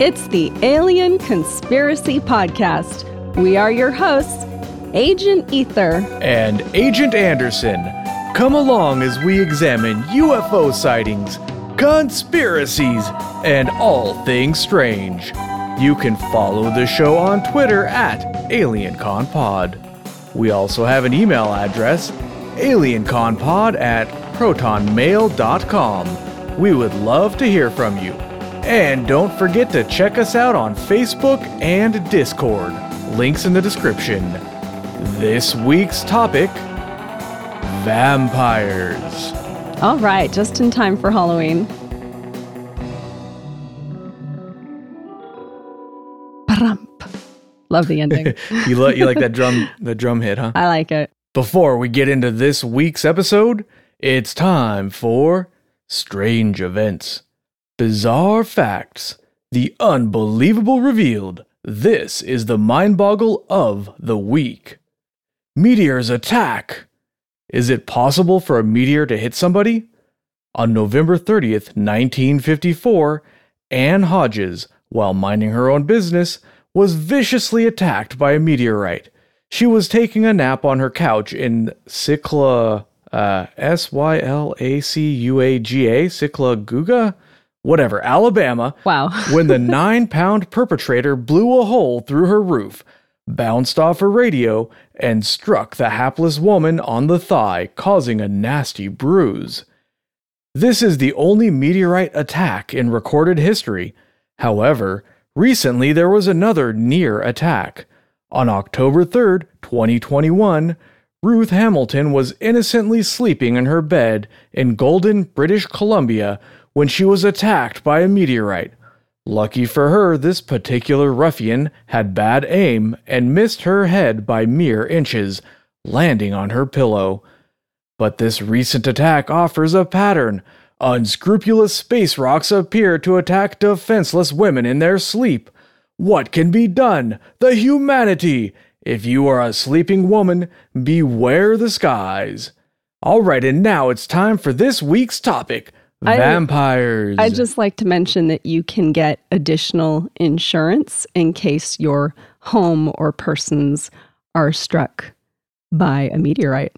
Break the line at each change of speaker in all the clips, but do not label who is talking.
It's the Alien Conspiracy Podcast. We are your hosts, Agent Ether
and Agent Anderson. Come along as we examine UFO sightings, conspiracies, and all things strange. You can follow the show on Twitter at AlienConPod. We also have an email address, alienconpod at protonmail.com. We would love to hear from you. And don't forget to check us out on Facebook and Discord. Links in the description. This week's topic vampires.
All right, just in time for Halloween. Love the ending.
you, lo- you like that drum the drum hit, huh?
I like it.
Before we get into this week's episode, it's time for strange events, bizarre facts, the unbelievable revealed. This is the mind boggle of the week. Meteors attack. Is it possible for a meteor to hit somebody? On November 30th, 1954, Anne Hodges, while minding her own business, was viciously attacked by a meteorite. She was taking a nap on her couch in Sykla, uh, S Y L A C U A G A, Syclaguga? Whatever, Alabama.
Wow.
when the nine pound perpetrator blew a hole through her roof, bounced off her radio, and struck the hapless woman on the thigh, causing a nasty bruise. This is the only meteorite attack in recorded history. However, recently there was another near attack. On October 3rd, 2021, Ruth Hamilton was innocently sleeping in her bed in Golden, British Columbia when she was attacked by a meteorite. Lucky for her, this particular ruffian had bad aim and missed her head by mere inches, landing on her pillow. But this recent attack offers a pattern. Unscrupulous space rocks appear to attack defenseless women in their sleep. What can be done? The humanity! If you are a sleeping woman, beware the skies. All right, and now it's time for this week's topic
I-
vampires.
I'd just like to mention that you can get additional insurance in case your home or persons are struck by a meteorite.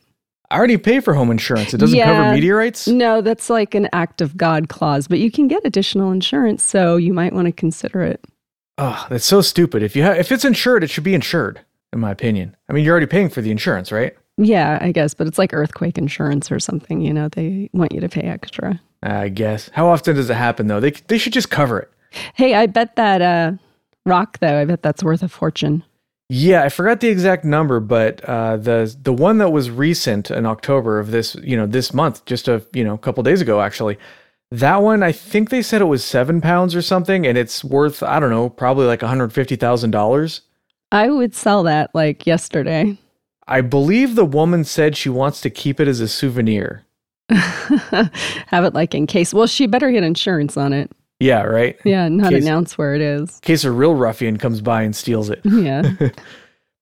I already pay for home insurance. It doesn't
Yeah.
cover meteorites?
No, that's like an act of God clause, but you can get additional insurance, so you might want to consider it.
Oh, that's so stupid. If you ha- if it's insured, it should be insured, in my opinion. I mean, you're already paying for the insurance, right?
Yeah, I guess, but it's like earthquake insurance or something, you know, they want you to pay extra.
I guess. How often does it happen though? They they should just cover it.
Hey, I bet that uh rock though, I bet that's worth a fortune.
Yeah, I forgot the exact number, but uh, the the one that was recent in October of this, you know, this month, just a you know, couple days ago, actually. That one, I think they said it was seven pounds or something, and it's worth I don't know, probably like one hundred fifty thousand dollars.
I would sell that like yesterday.
I believe the woman said she wants to keep it as a souvenir.
Have it like in case. Well, she better get insurance on it.
Yeah, right.
Yeah, not
Case-
announce where it is.
In case a real ruffian comes by and steals it.
Yeah.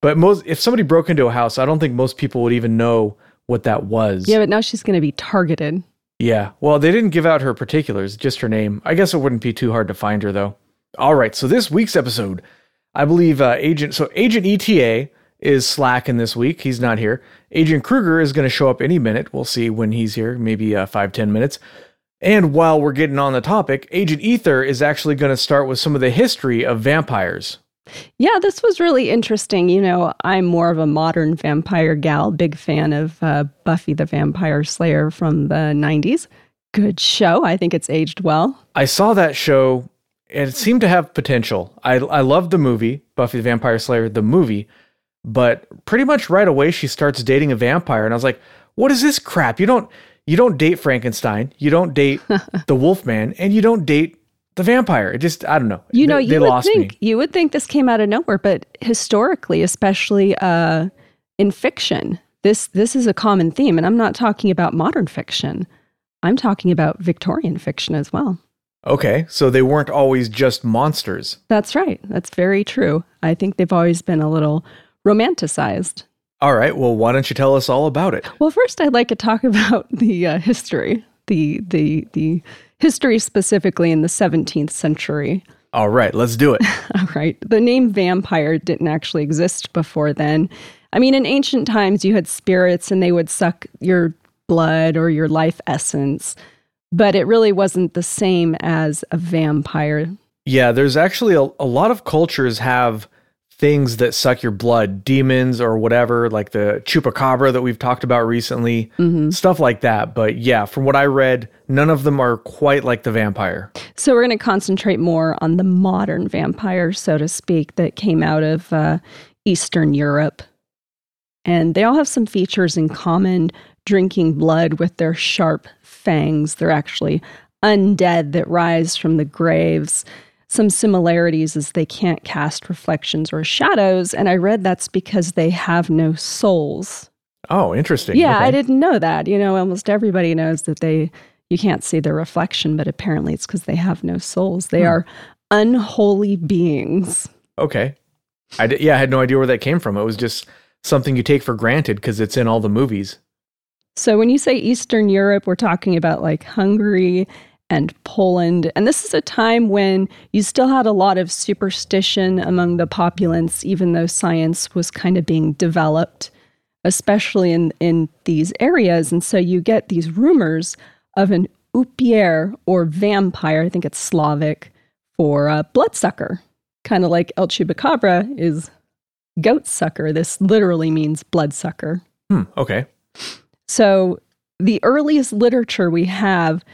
But most, if somebody broke into a house, I don't think most people would even know what that was.
yeah, but now she's going to be targeted.
Yeah. Well, they didn't give out her particulars, just her name. I guess it wouldn't be too hard to find her, though. All right. So this week's episode, I believe uh, Agent. So Agent ETA is slacking this week. He's not here. Agent Kruger is going to show up any minute. We'll see when he's here. Maybe uh, five ten minutes. And while we're getting on the topic, Agent Ether is actually going to start with some of the history of vampires.
Yeah, this was really interesting. You know, I'm more of a modern vampire gal, big fan of uh, Buffy the Vampire Slayer from the 90s. Good show. I think it's aged well.
I saw that show and it seemed to have potential. I I loved the movie, Buffy the Vampire Slayer, the movie, but pretty much right away she starts dating a vampire and I was like, "What is this crap? You don't you don't date Frankenstein, you don't date the Wolfman, and you don't date the vampire." It just I don't know.
You know,
they,
you
they
would
lost
think
me.
you would think this came out of nowhere, but historically, especially uh, in fiction, this this is a common theme. And I'm not talking about modern fiction. I'm talking about Victorian fiction as well.
Okay, so they weren't always just monsters.
That's right. That's very true. I think they've always been a little romanticized.
All right, well, why don't you tell us all about it?
Well, first, I'd like to talk about the uh, history, the the the history specifically in the 17th century.
All right, let's do it.
All right. The name vampire didn't actually exist before then. I mean, in ancient times, you had spirits and they would suck your blood or your life essence, but it really wasn't the same as a vampire.
Yeah, there's actually a, a lot of cultures have things that suck your blood, demons or whatever, like the chupacabra that we've talked about recently, mm-hmm. stuff like that. But yeah, from what I read, none of them are quite like the vampire.
So we're going to concentrate more on the modern vampire, so to speak, that came out of uh, Eastern Europe. And they all have some features in common drinking blood with their sharp fangs. They're actually undead that rise from the graves some similarities is they can't cast reflections or shadows. And I read that's because they have no souls.
Oh, interesting.
Yeah, okay. I didn't know that. You know, almost everybody knows that they you can't see their reflection, but apparently it's because they have no souls. They hmm. are unholy beings.
Okay. I d- yeah, I had no idea where that came from. It was just something you take for granted because it's in all the movies.
So when you say Eastern Europe, we're talking about like Hungary and Poland. And this is a time when you still had a lot of superstition among the populace, even though science was kind of being developed, especially in, in these areas. And so you get these rumors of an upier or vampire, I think it's Slavic, for a bloodsucker, kind of like El Chupacabra is goat sucker. This literally means bloodsucker.
Hmm, okay.
So the earliest literature we have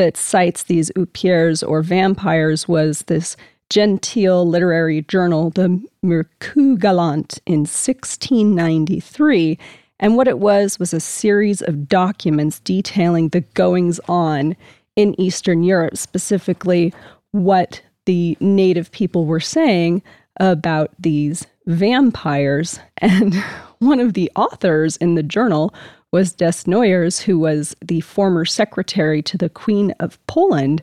that cites these upiers or vampires was this genteel literary journal, the Mercure Galant, in 1693. And what it was was a series of documents detailing the goings on in Eastern Europe, specifically what the native people were saying about these vampires. And one of the authors in the journal was Desnoyers, who was the former secretary to the Queen of Poland.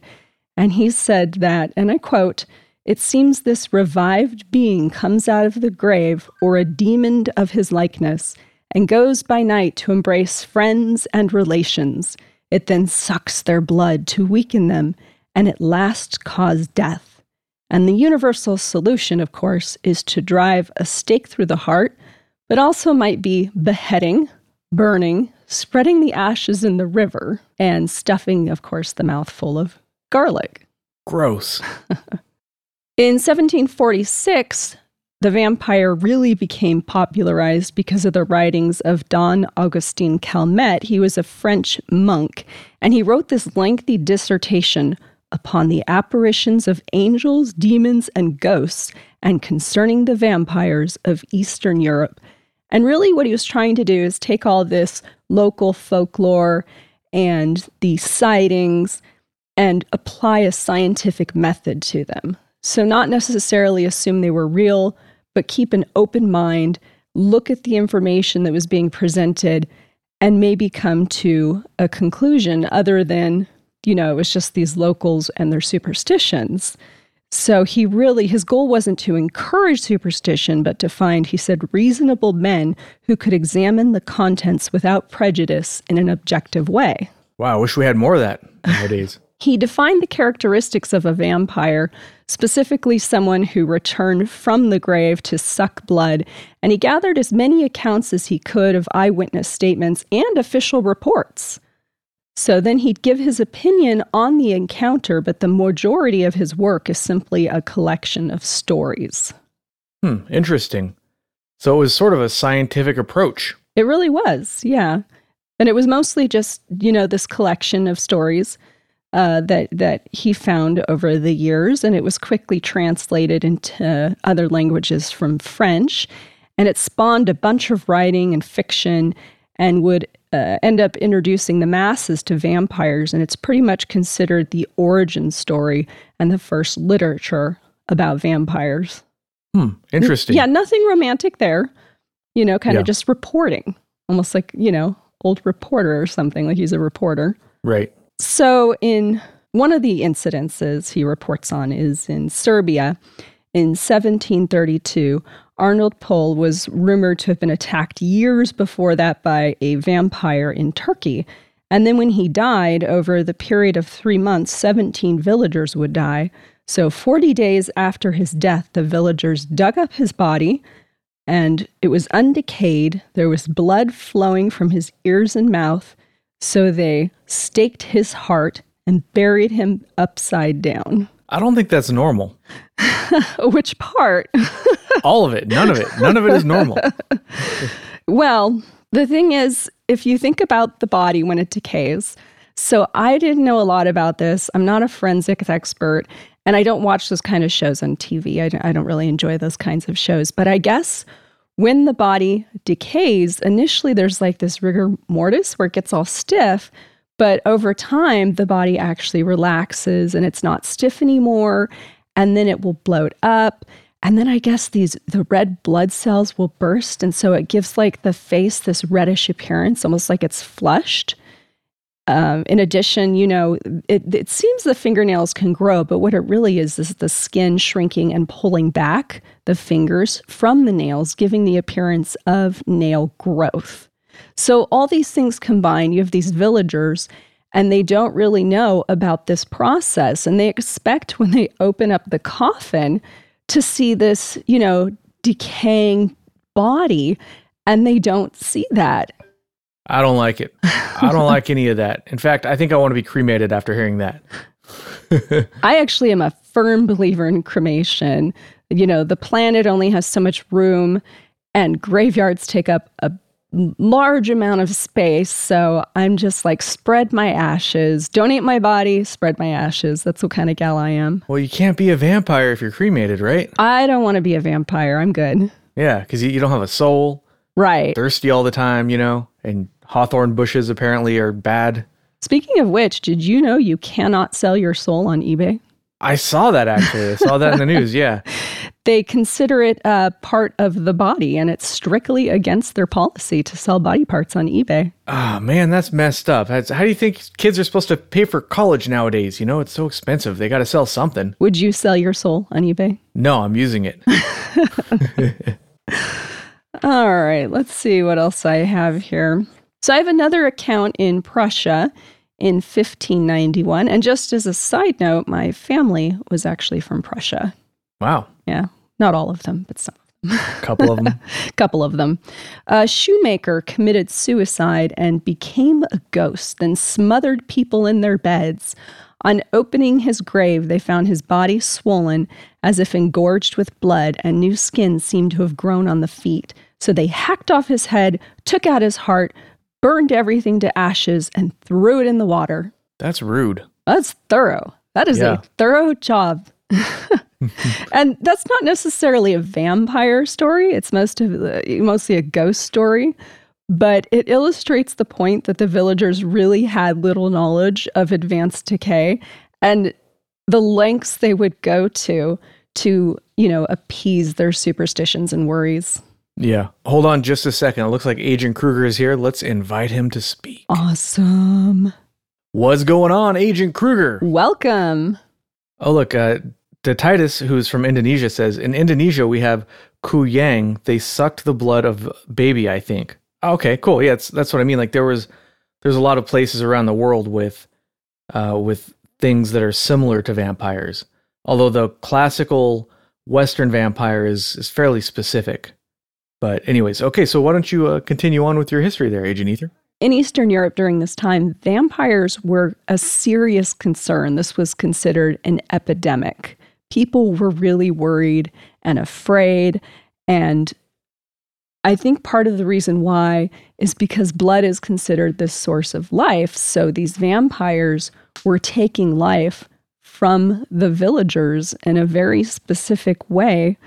And he said that, and I quote, it seems this revived being comes out of the grave or a demon of his likeness and goes by night to embrace friends and relations. It then sucks their blood to weaken them and at last cause death. And the universal solution, of course, is to drive a stake through the heart, but also might be beheading, burning, spreading the ashes in the river, and stuffing, of course, the mouth full of garlic.
Gross.
in 1746, the vampire really became popularized because of the writings of Don Augustin Calmet. He was a French monk, and he wrote this lengthy dissertation upon the apparitions of angels, demons, and ghosts, and concerning the vampires of Eastern Europe. And really, what he was trying to do is take all this local folklore and the sightings and apply a scientific method to them. So, not necessarily assume they were real, but keep an open mind, look at the information that was being presented, and maybe come to a conclusion other than, you know, it was just these locals and their superstitions. So he really, his goal wasn't to encourage superstition, but to find, he said, reasonable men who could examine the contents without prejudice in an objective way.
Wow, I wish we had more of that nowadays.
he defined the characteristics of a vampire, specifically someone who returned from the grave to suck blood, and he gathered as many accounts as he could of eyewitness statements and official reports. So then he'd give his opinion on the encounter, but the majority of his work is simply a collection of stories.
Hmm, interesting. So it was sort of a scientific approach.
It really was, yeah. And it was mostly just, you know, this collection of stories uh, that that he found over the years, and it was quickly translated into other languages from French, and it spawned a bunch of writing and fiction, and would uh, end up introducing the masses to vampires, and it's pretty much considered the origin story and the first literature about vampires.
Hmm, interesting.
Yeah, nothing romantic there. You know, kind yeah. of just reporting, almost like, you know, old reporter or something, like he's a reporter.
Right.
So, in one of the incidences he reports on is in Serbia in 1732. Arnold Pol was rumored to have been attacked years before that by a vampire in Turkey. And then when he died, over the period of three months, 17 villagers would die. So, 40 days after his death, the villagers dug up his body and it was undecayed. There was blood flowing from his ears and mouth. So, they staked his heart and buried him upside down.
I don't think that's normal.
Which part?
All of it. None of it. None of it is normal.
well, the thing is, if you think about the body when it decays, so I didn't know a lot about this. I'm not a forensic expert, and I don't watch those kind of shows on TV. I, I don't really enjoy those kinds of shows. But I guess when the body decays, initially there's like this rigor mortis where it gets all stiff. But over time, the body actually relaxes and it's not stiff anymore. And then it will bloat up. And then I guess these the red blood cells will burst. And so it gives like the face this reddish appearance, almost like it's flushed. Um, in addition, you know, it, it seems the fingernails can grow, but what it really is is the skin shrinking and pulling back the fingers from the nails, giving the appearance of nail growth. So, all these things combined, you have these villagers, and they don't really know about this process. And they expect when they open up the coffin to see this, you know, decaying body, and they don't see that.
I don't like it. I don't like any of that. In fact, I think I want to be cremated after hearing that.
I actually am a firm believer in cremation. You know, the planet only has so much room, and graveyards take up a large amount of space. So I'm just like, spread my ashes, donate my body, spread my ashes. That's what kind of gal I am.
Well, you can't be a vampire if you're cremated, right?
I don't want to be a vampire. I'm good.
Yeah, because you, you don't have a soul.
Right.
Thirsty all the time, you know, and hawthorn bushes apparently are bad.
Speaking of which, did you know you cannot sell your soul on eBay?
I saw that actually. I saw that in the news. Yeah.
They consider it a part of the body, and it's strictly against their policy to sell body parts on eBay.
Oh, man, that's messed up. How do you think kids are supposed to pay for college nowadays? You know, it's so expensive. They got to sell something.
Would you sell your soul on eBay?
No, I'm using it.
All right, let's see what else I have here. So I have another account in Prussia in 1591. And just as a side note, my family was actually from Prussia.
Wow.
Yeah. Not all of them, but some.
A couple of them.
A couple of them. A shoemaker committed suicide and became a ghost, then smothered people in their beds. On opening his grave, they found his body swollen, as if engorged with blood, and new skin seemed to have grown on the feet. So they hacked off his head, took out his heart, burned everything to ashes, and threw it in the water.
That's rude.
That's thorough. That is yeah. a thorough job. and that's not necessarily a vampire story. It's most of mostly a ghost story, but it illustrates the point that the villagers really had little knowledge of advanced decay and the lengths they would go to to, you know, appease their superstitions and worries.
Yeah. Hold on just a second. It looks like Agent Kruger is here. Let's invite him to speak.
Awesome.
What's going on, Agent Kruger?
Welcome.
Oh, look, uh, the Titus, who's from Indonesia, says in Indonesia we have kuyang. They sucked the blood of baby. I think. Okay, cool. Yeah, that's what I mean. Like there was, there's a lot of places around the world with, uh, with things that are similar to vampires. Although the classical Western vampire is is fairly specific. But anyways, okay. So why don't you uh, continue on with your history there, Agent Ether?
In Eastern Europe during this time, vampires were a serious concern. This was considered an epidemic. People were really worried and afraid. And I think part of the reason why is because blood is considered the source of life. So these vampires were taking life from the villagers in a very specific way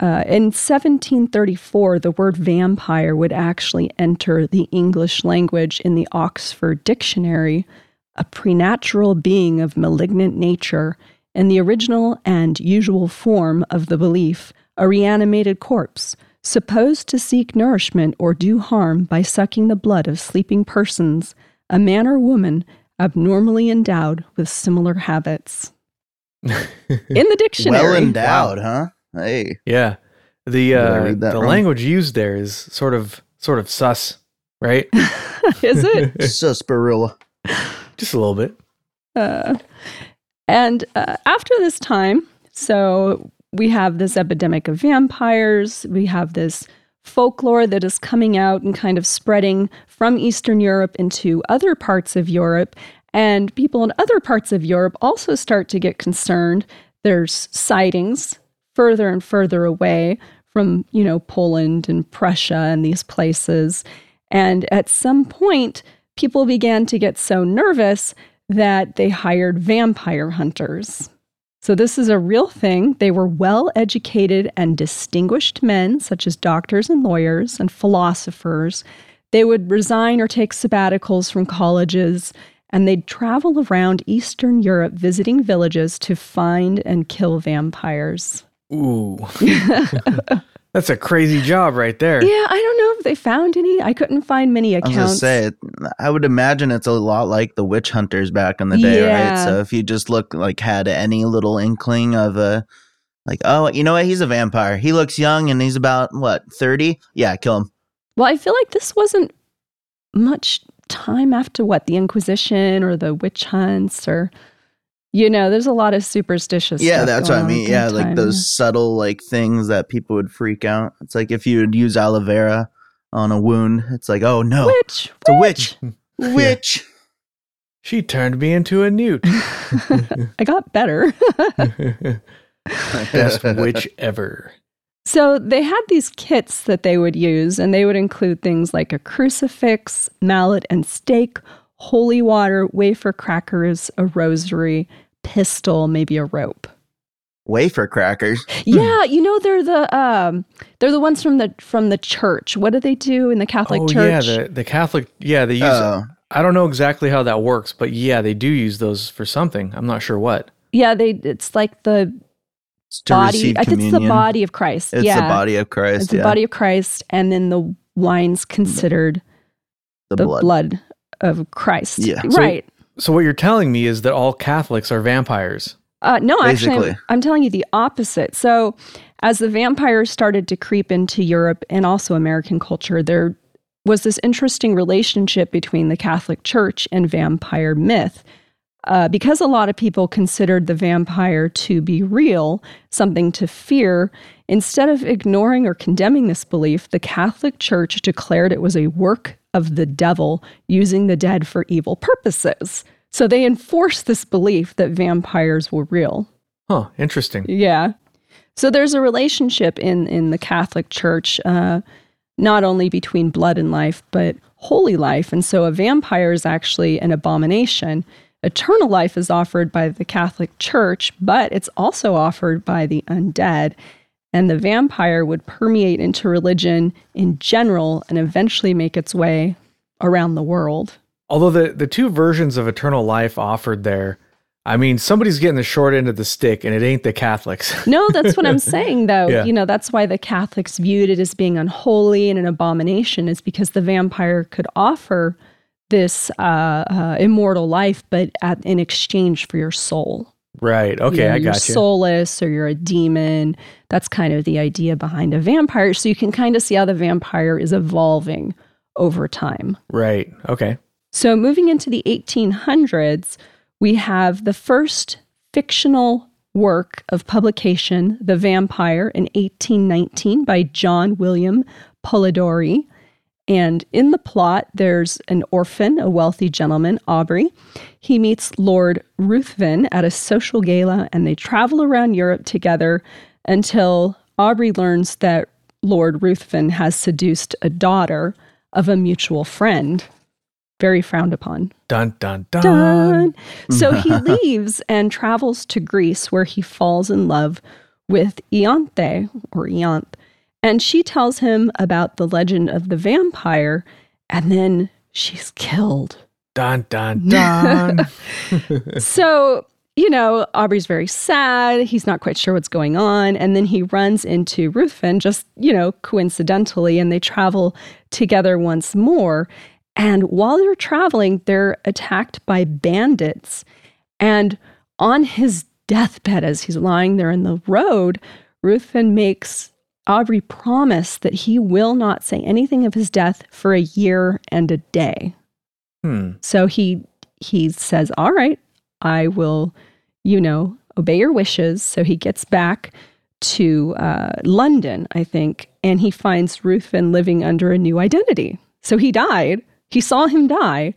uh, in 1734, the word vampire would actually enter the English language in the Oxford Dictionary, a preternatural being of malignant nature, in the original and usual form of the belief, a reanimated corpse, supposed to seek nourishment or do harm by sucking the blood of sleeping persons, a man or woman abnormally endowed with similar habits. in the dictionary.
Well endowed, wow. huh? Hey.
Yeah. The uh, the wrong? language used there is sort of sort of sus, right?
is it?
Susperilla.
Just a little bit.
Uh, And uh, after this time, so we have this epidemic of vampires, we have this folklore that is coming out and kind of spreading from Eastern Europe into other parts of Europe. And people in other parts of Europe also start to get concerned. There's sightings further and further away from, you know, Poland and Prussia and these places. And at some point, people began to get so nervous that they hired vampire hunters. So, this is a real thing. They were well educated and distinguished men, such as doctors and lawyers and philosophers. They would resign or take sabbaticals from colleges, and they'd travel around Eastern Europe visiting villages to find and kill vampires.
Ooh. That's a crazy job right there.
Yeah, I don't know if they found any. I couldn't find many
I was
accounts.
say, I would imagine it's a lot like the witch hunters back in the day,
Yeah.
right? So if you just look like had any little inkling of a, like, oh, you know what? He's a vampire. He looks young and he's about what thirty? Yeah, kill him.
Well, I feel like this wasn't much time after what the Inquisition or the witch hunts or you know, there's a lot of superstitious.
yeah,
stuff
that's what I mean. Yeah,
that
like
time.
those subtle like things that people would freak out. It's like if you would use aloe vera on a wound, it's like, oh no,
Witch,
it's a witch, witch.
She turned me into a newt.
I got better.
Best witch ever.
So they had these kits that they would use, and they would include things like a crucifix, mallet and stake, holy water, wafer crackers, a rosary, pistol, maybe a rope.
Wafer crackers.
Yeah, you know they're the um they're the ones from the from the church. What do they do in the Catholic
oh
Church?
yeah, the the Catholic. Yeah, they use.
Oh,
I don't know exactly how that works, but yeah, they do use those for something. I'm not sure what.
yeah, they it's like the
it's to
body. I think it's the body of Christ.
It's
yeah,
the body of Christ.
it's
yeah.
the body of Christ, and then the wine's considered
the,
the
blood.
blood. Of Christ.
Yeah.
Right.
So what you're telling me is that all Catholics are vampires.
Uh, no, actually, I'm, I'm telling you the opposite. So, as the vampires started to creep into Europe and also American culture, there was this interesting relationship between the Catholic Church and vampire myth. Uh, because a lot of people considered the vampire to be real, something to fear, instead of ignoring or condemning this belief, the Catholic Church declared it was a work of the devil using the dead for evil purposes. So they enforced this belief that vampires were real.
Huh, interesting.
Yeah. So there's a relationship in in the Catholic Church, uh, not only between blood and life, but holy life. And so a vampire is actually an abomination. Eternal life is offered by the Catholic Church, but it's also offered by the undead. And the vampire would permeate into religion in general and eventually make its way around the world.
Although the the two versions of eternal life offered there, I mean, somebody's getting the short end of the stick, and it ain't the Catholics.
No, that's what I'm saying, though.
Yeah.
You know, that's why the Catholics viewed it as being unholy and an abomination, is because the vampire could offer this uh, uh, immortal life, but at, in exchange for your soul.
Right. Okay,
You know,
I
you're
got you.
soulless or you're a demon. That's kind of the idea behind a vampire. So you can kind of see how the vampire is evolving over time.
Right. Okay.
So, moving into the 1800s, we have the first fictional work of publication, The Vampire, in 1819 by John William Polidori. And in the plot, there's an orphan, a wealthy gentleman, Aubrey. He meets Lord Ruthven at a social gala, and they travel around Europe together until Aubrey learns that Lord Ruthven has seduced a daughter of a mutual friend. Very frowned upon.
Dun dun dun.
Done. So he leaves and travels to Greece where he falls in love with Ianthe or Ianth. And she tells him about the legend of the vampire, and then she's killed.
Dun dun dun.
so, you know, Aubrey's very sad. He's not quite sure what's going on. And then he runs into Ruthven just, you know, coincidentally, and they travel together once more. And while they're traveling, they're attacked by bandits. And on his deathbed, as he's lying there in the road, Ruthven makes Aubrey promise that he will not say anything of his death for a year and a day.
hmm.
So he he says, "All right, I will you know, obey your wishes. So he gets back to uh, London, I think, and he finds Ruthven living under a new identity. So he died. He saw him die,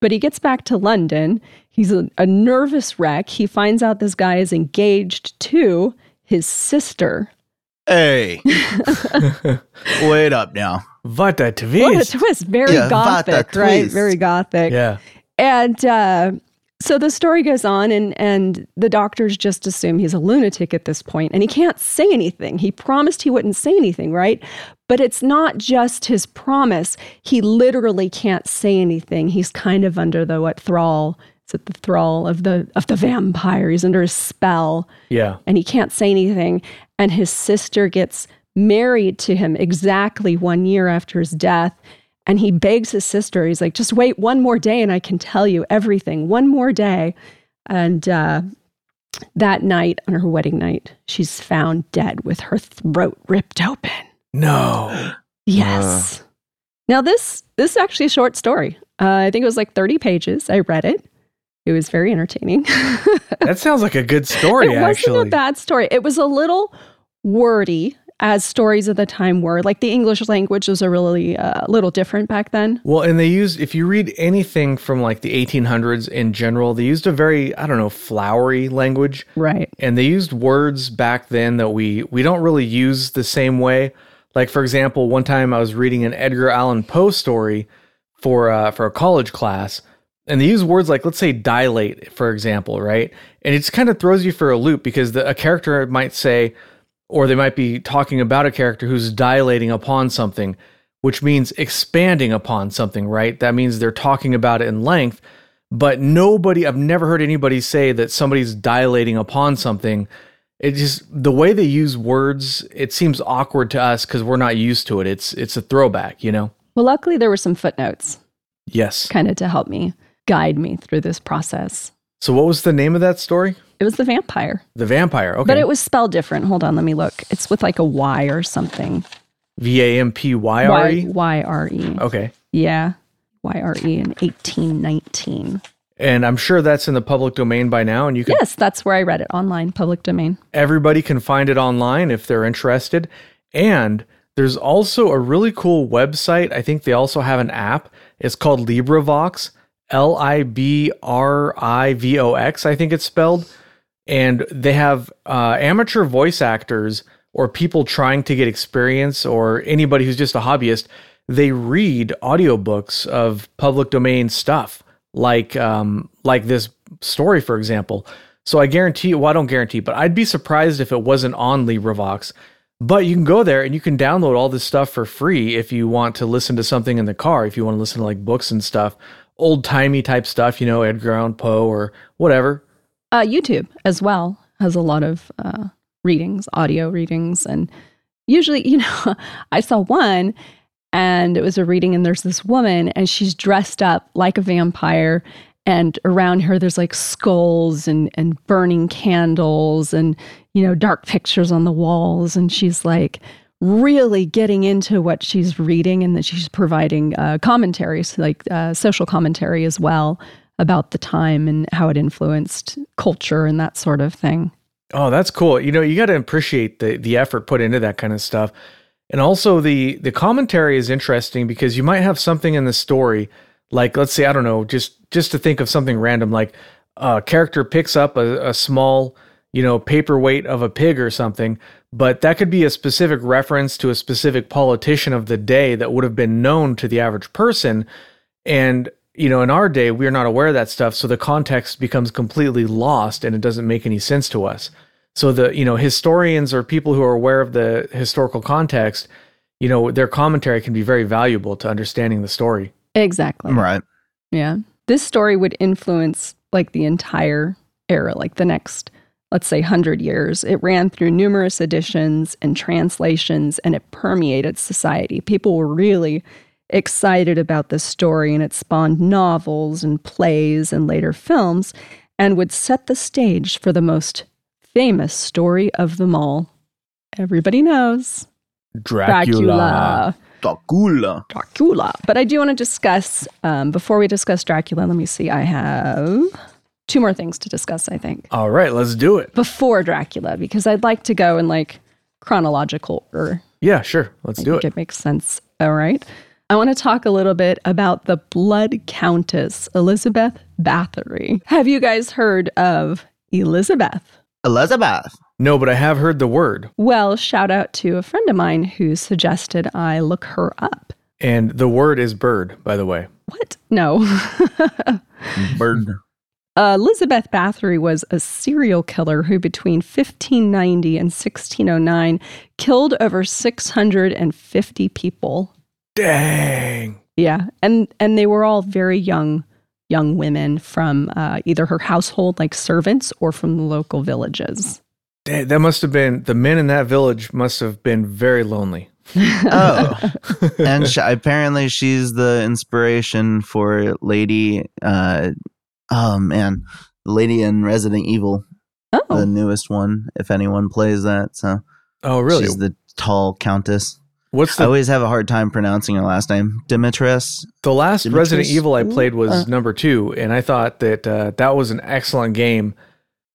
but he gets back to London. He's a, a nervous wreck. He finds out this guy is engaged to his sister.
Hey, wait up now.
What a
What a
twist.
twist! Very
Yeah,
gothic, right?
twist.
Very gothic.
Yeah.
And uh, so the story goes on, and and the doctors just assume he's a lunatic at this point, and he can't say anything. He promised he wouldn't say anything, right? But it's not just his promise. He literally can't say anything. He's kind of under the what thrall? Is it the thrall of the of the vampire? He's under a spell
Yeah.
and he can't say anything. And his sister gets married to him exactly one year after his death. And he begs his sister, he's like, just wait one more day and I can tell you everything. One more day. And uh, that night, on her wedding night, she's found dead with her throat ripped open.
No.
Yes. now this this is actually a short story. Uh, I think it was like 30 pages. I read it. It was very entertaining.
That sounds like a good story,
it wasn't a bad story. It was a little wordy, as stories of the time were. Like the English language was a really uh, little different back then.
Well, and they used, if you read anything from like the 1800s in general, they used a very, I don't know, flowery language.
Right.
And they used words back then that we, we don't really use the same way. Like, for example, one time I was reading an Edgar Allan Poe story for, uh, for a college class. And they use words like, let's say, dilate, for example, right? And it just kind of throws you for a loop because the, a character might say, or they might be talking about a character who's dilating upon something, which means expanding upon something, right? That means they're talking about it in length. But nobody, I've never heard anybody say that somebody's dilating upon something. It just the way they use words, it seems awkward to us because we're not used to it. It's it's a throwback, you know.
Well, luckily there were some footnotes
Yes.
kind of to help me guide me through this process.
So what was the name of that story?
It was the vampire,
The vampire. Okay.
but it was spelled different. Hold on, let me look. It's with like a Y or something.
V A M P Y R E.
Y R E.
Okay.
Yeah. Y R E in 1819.
And I'm sure that's in the public domain by now, and you can
Yes, that's where I read it online, public domain.
everybody can find it online if they're interested. And there's also a really cool website. I think they also have an app. It's called LibriVox, L I B R I V O X, I think it's spelled. And they have uh, amateur voice actors or people trying to get experience or anybody who's just a hobbyist. They read audiobooks of public domain stuff like um, like this story, for example. So I guarantee well, I don't guarantee, but I'd be surprised if it wasn't on LibriVox. But you can go there and you can download all this stuff for free if you want to listen to something in the car, if you want to listen to like books and stuff, old timey type stuff, you know, Edgar Allan Poe or whatever.
Uh, YouTube as well has a lot of uh, readings, audio readings. And usually, you know, I saw one and it was a reading, and there's this woman and she's dressed up like a vampire. And around her, there's like skulls and, and burning candles and, you know, dark pictures on the walls. And she's like really getting into what she's reading and that she's providing uh, commentaries, like uh, social commentary as well about the time and how it influenced culture and that sort of thing.
Oh, that's cool. You know, you got to appreciate the the effort put into that kind of stuff. And also the the commentary is interesting because you might have something in the story like let's say I don't know, just just to think of something random like a character picks up a, a small, you know, paperweight of a pig or something, but that could be a specific reference to a specific politician of the day that would have been known to the average person and you know, in our day, we're not aware of that stuff. So the context becomes completely lost and it doesn't make any sense to us. So the, you know, historians or people who are aware of the historical context, you know, their commentary can be very valuable to understanding the story.
Exactly.
Right.
Yeah. This story would influence like the entire era, like the next, let's say, 100 years. It ran through numerous editions and translations and it permeated society. People were really excited about this story and it spawned novels and plays and later films and would set the stage for the most famous story of them all. Everybody knows
Dracula.
Dracula.
Dracula. But I do want to discuss, um, before we discuss Dracula, let me see. I have two more things to discuss, I think,
All right, let's do it.
before Dracula, because I'd like to go in like chronological order.
Yeah, sure. Let's
I
do
think
it.
it makes sense. All right. I want to talk a little bit about the Blood Countess, Elizabeth Bathory. Have you guys heard of Elizabeth?
Elizabeth.
No, but I have heard the word.
Well, shout out to a friend of mine who suggested I look her up.
And the word is bird, by the way.
What? No.
Bird.
Uh, Elizabeth Bathory was a serial killer who, between 1590 and 1609, killed over 650 people.
Dang.
Yeah, and and they were all very young, young women from uh, either her household, like servants, or from the local villages.
Dang, That must have been, the men in that village must have been very lonely.
Oh. and sh- apparently she's the inspiration for Lady. Uh, oh man, Lady in Resident Evil, the
Oh,
newest one. If anyone plays that, so
Oh, really?
she's the tall countess.
What's
I always have a hard time pronouncing her last name, Demetrius.
the last
Demetrius-
Resident Evil I played was
Uh.
number two, and I thought that uh, that was an excellent game.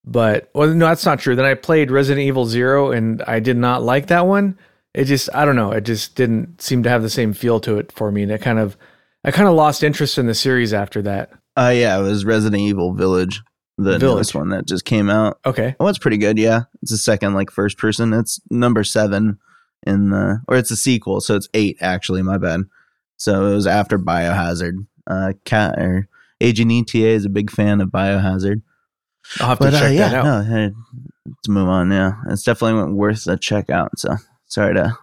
But, well, no, that's not true. Then I played Resident Evil Zero, and I did not like that one. It just, I don't know, it just didn't seem to have the same feel to it for me. And it kind of, I kind of lost interest in the series after that.
Uh, yeah, it was Resident Evil Village, the
Village.
newest one that just came out.
Okay.
Oh, it's pretty good. Yeah, it's a second like first person. It's number seven in the, or it's a sequel, so it's eight actually. My bad. So it was after Biohazard. Uh, cat or Agent ETA is a big fan of Biohazard.
I'll have
But
to
uh,
check
yeah,
that out.
no, hey, let's move on. Yeah, it's definitely worth a check out. So sorry to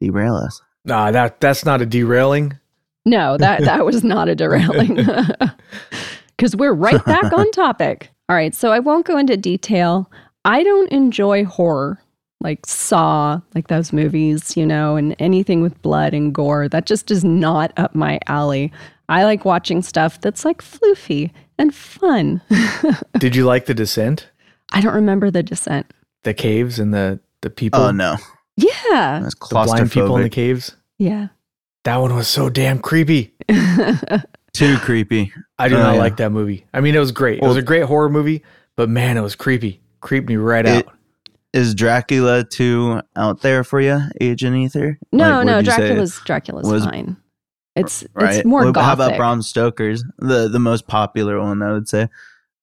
derail us.
Nah, that that's not a derailing.
No, that that was not a derailing, because we're right back on topic. All right, so I won't go into detail. I don't enjoy horror, like Saw, like those movies, you know, and anything with blood and gore. That just is not up my alley. I like watching stuff that's like floofy and fun.
Did you like the descent?
I don't remember the descent.
The caves and the the people,
Oh no,
Yeah.
that's
the blind people in the caves.
Yeah.
That one was so damn creepy.
Too creepy.
I do
Oh,
not
yeah.
like that movie. I mean, it was great. it was a great horror movie, but man, it was creepy. Creeped me right
It-
out.
Is Dracula too out there for you, Agent Ether?
no,
Like,
no,
would you say-
Dracula's Dracula's
was-
fine. It's
right.
it's more
What-
gothic.
How about Bram Stoker's? The the most popular one, I would say.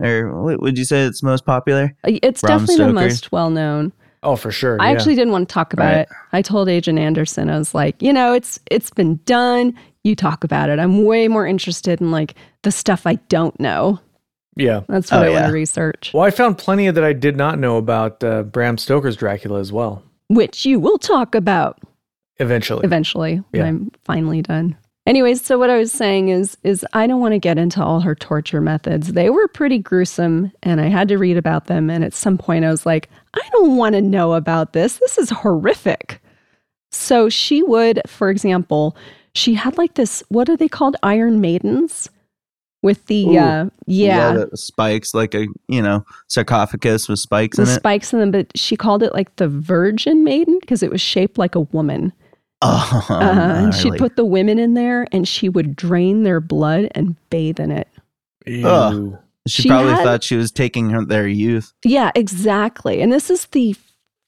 Or would you say it's most popular?
Uh, it's
Bram
definitely the most well known.
Oh, for sure.
I
yeah.
actually didn't want to talk about
Right.
it. I told Agent Anderson, I was like, you know, it's it's been done. You talk about it. I'm way more interested in like the stuff I don't know.
yeah.
That's what
Oh,
I want to research,
Well, I found plenty that I did not know about uh, Bram Stoker's Dracula as well.
which you will talk about
Eventually,
eventually when I'm finally done. Anyways, so what I was saying is is I don't want to get into all her torture methods. They were pretty gruesome and I had to read about them and at some point I was like, I don't want to know about this. This is horrific. So she would, for example, she had like this what are they called? Iron Maidens with the
Ooh.
uh yeah,
the spikes, like a you know sarcophagus with spikes
the
in it.
spikes in them, but she called it like the Virgin Maiden because it was shaped like a woman.
Oh,
Uh, and she'd put the women in there and she would drain their blood and bathe in it.
Ew.
She,
she
probably
had-
thought she was taking her, their youth.
Yeah, exactly. And this is the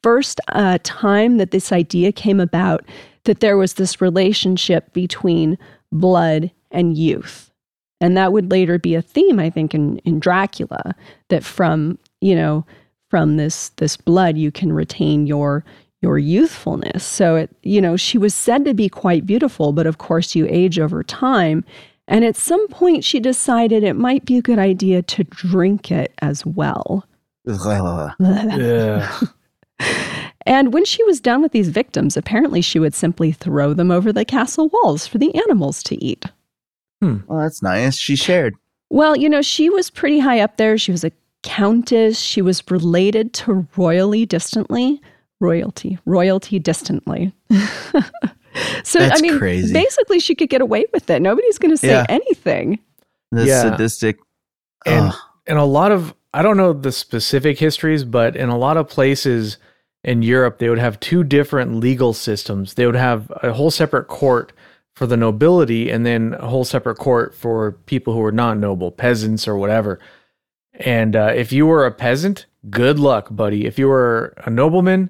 first uh, time that this idea came about that there was this relationship between blood and youth. And that would later be a theme, I think, in, in Dracula, that from, you know, from this this blood you can retain your your youthfulness. So it, you know, she was said to be quite beautiful, but of course you age over time. And at some point she decided it might be a good idea to drink it as well.
Ugh.
Ugh.
And when she was done with these victims, apparently she would simply throw them over the castle walls for the animals to eat. Hmm.
Well, that's nice. She shared.
Well, you know, she was pretty high up there. She was a countess. She was related to royally distantly. Royalty, royalty distantly. so, I mean,
crazy.
basically, she could get away with it. Nobody's going to say
Yeah.
anything.
The
Yeah.
sadistic.
And
Ugh.
in a lot of I don't know the specific histories, but in a lot of places in Europe, they would have two different legal systems. They would have a whole separate court for the nobility, and then a whole separate court for people who were not noble, peasants or whatever. And uh, if you were a peasant, good luck, buddy. If you were a nobleman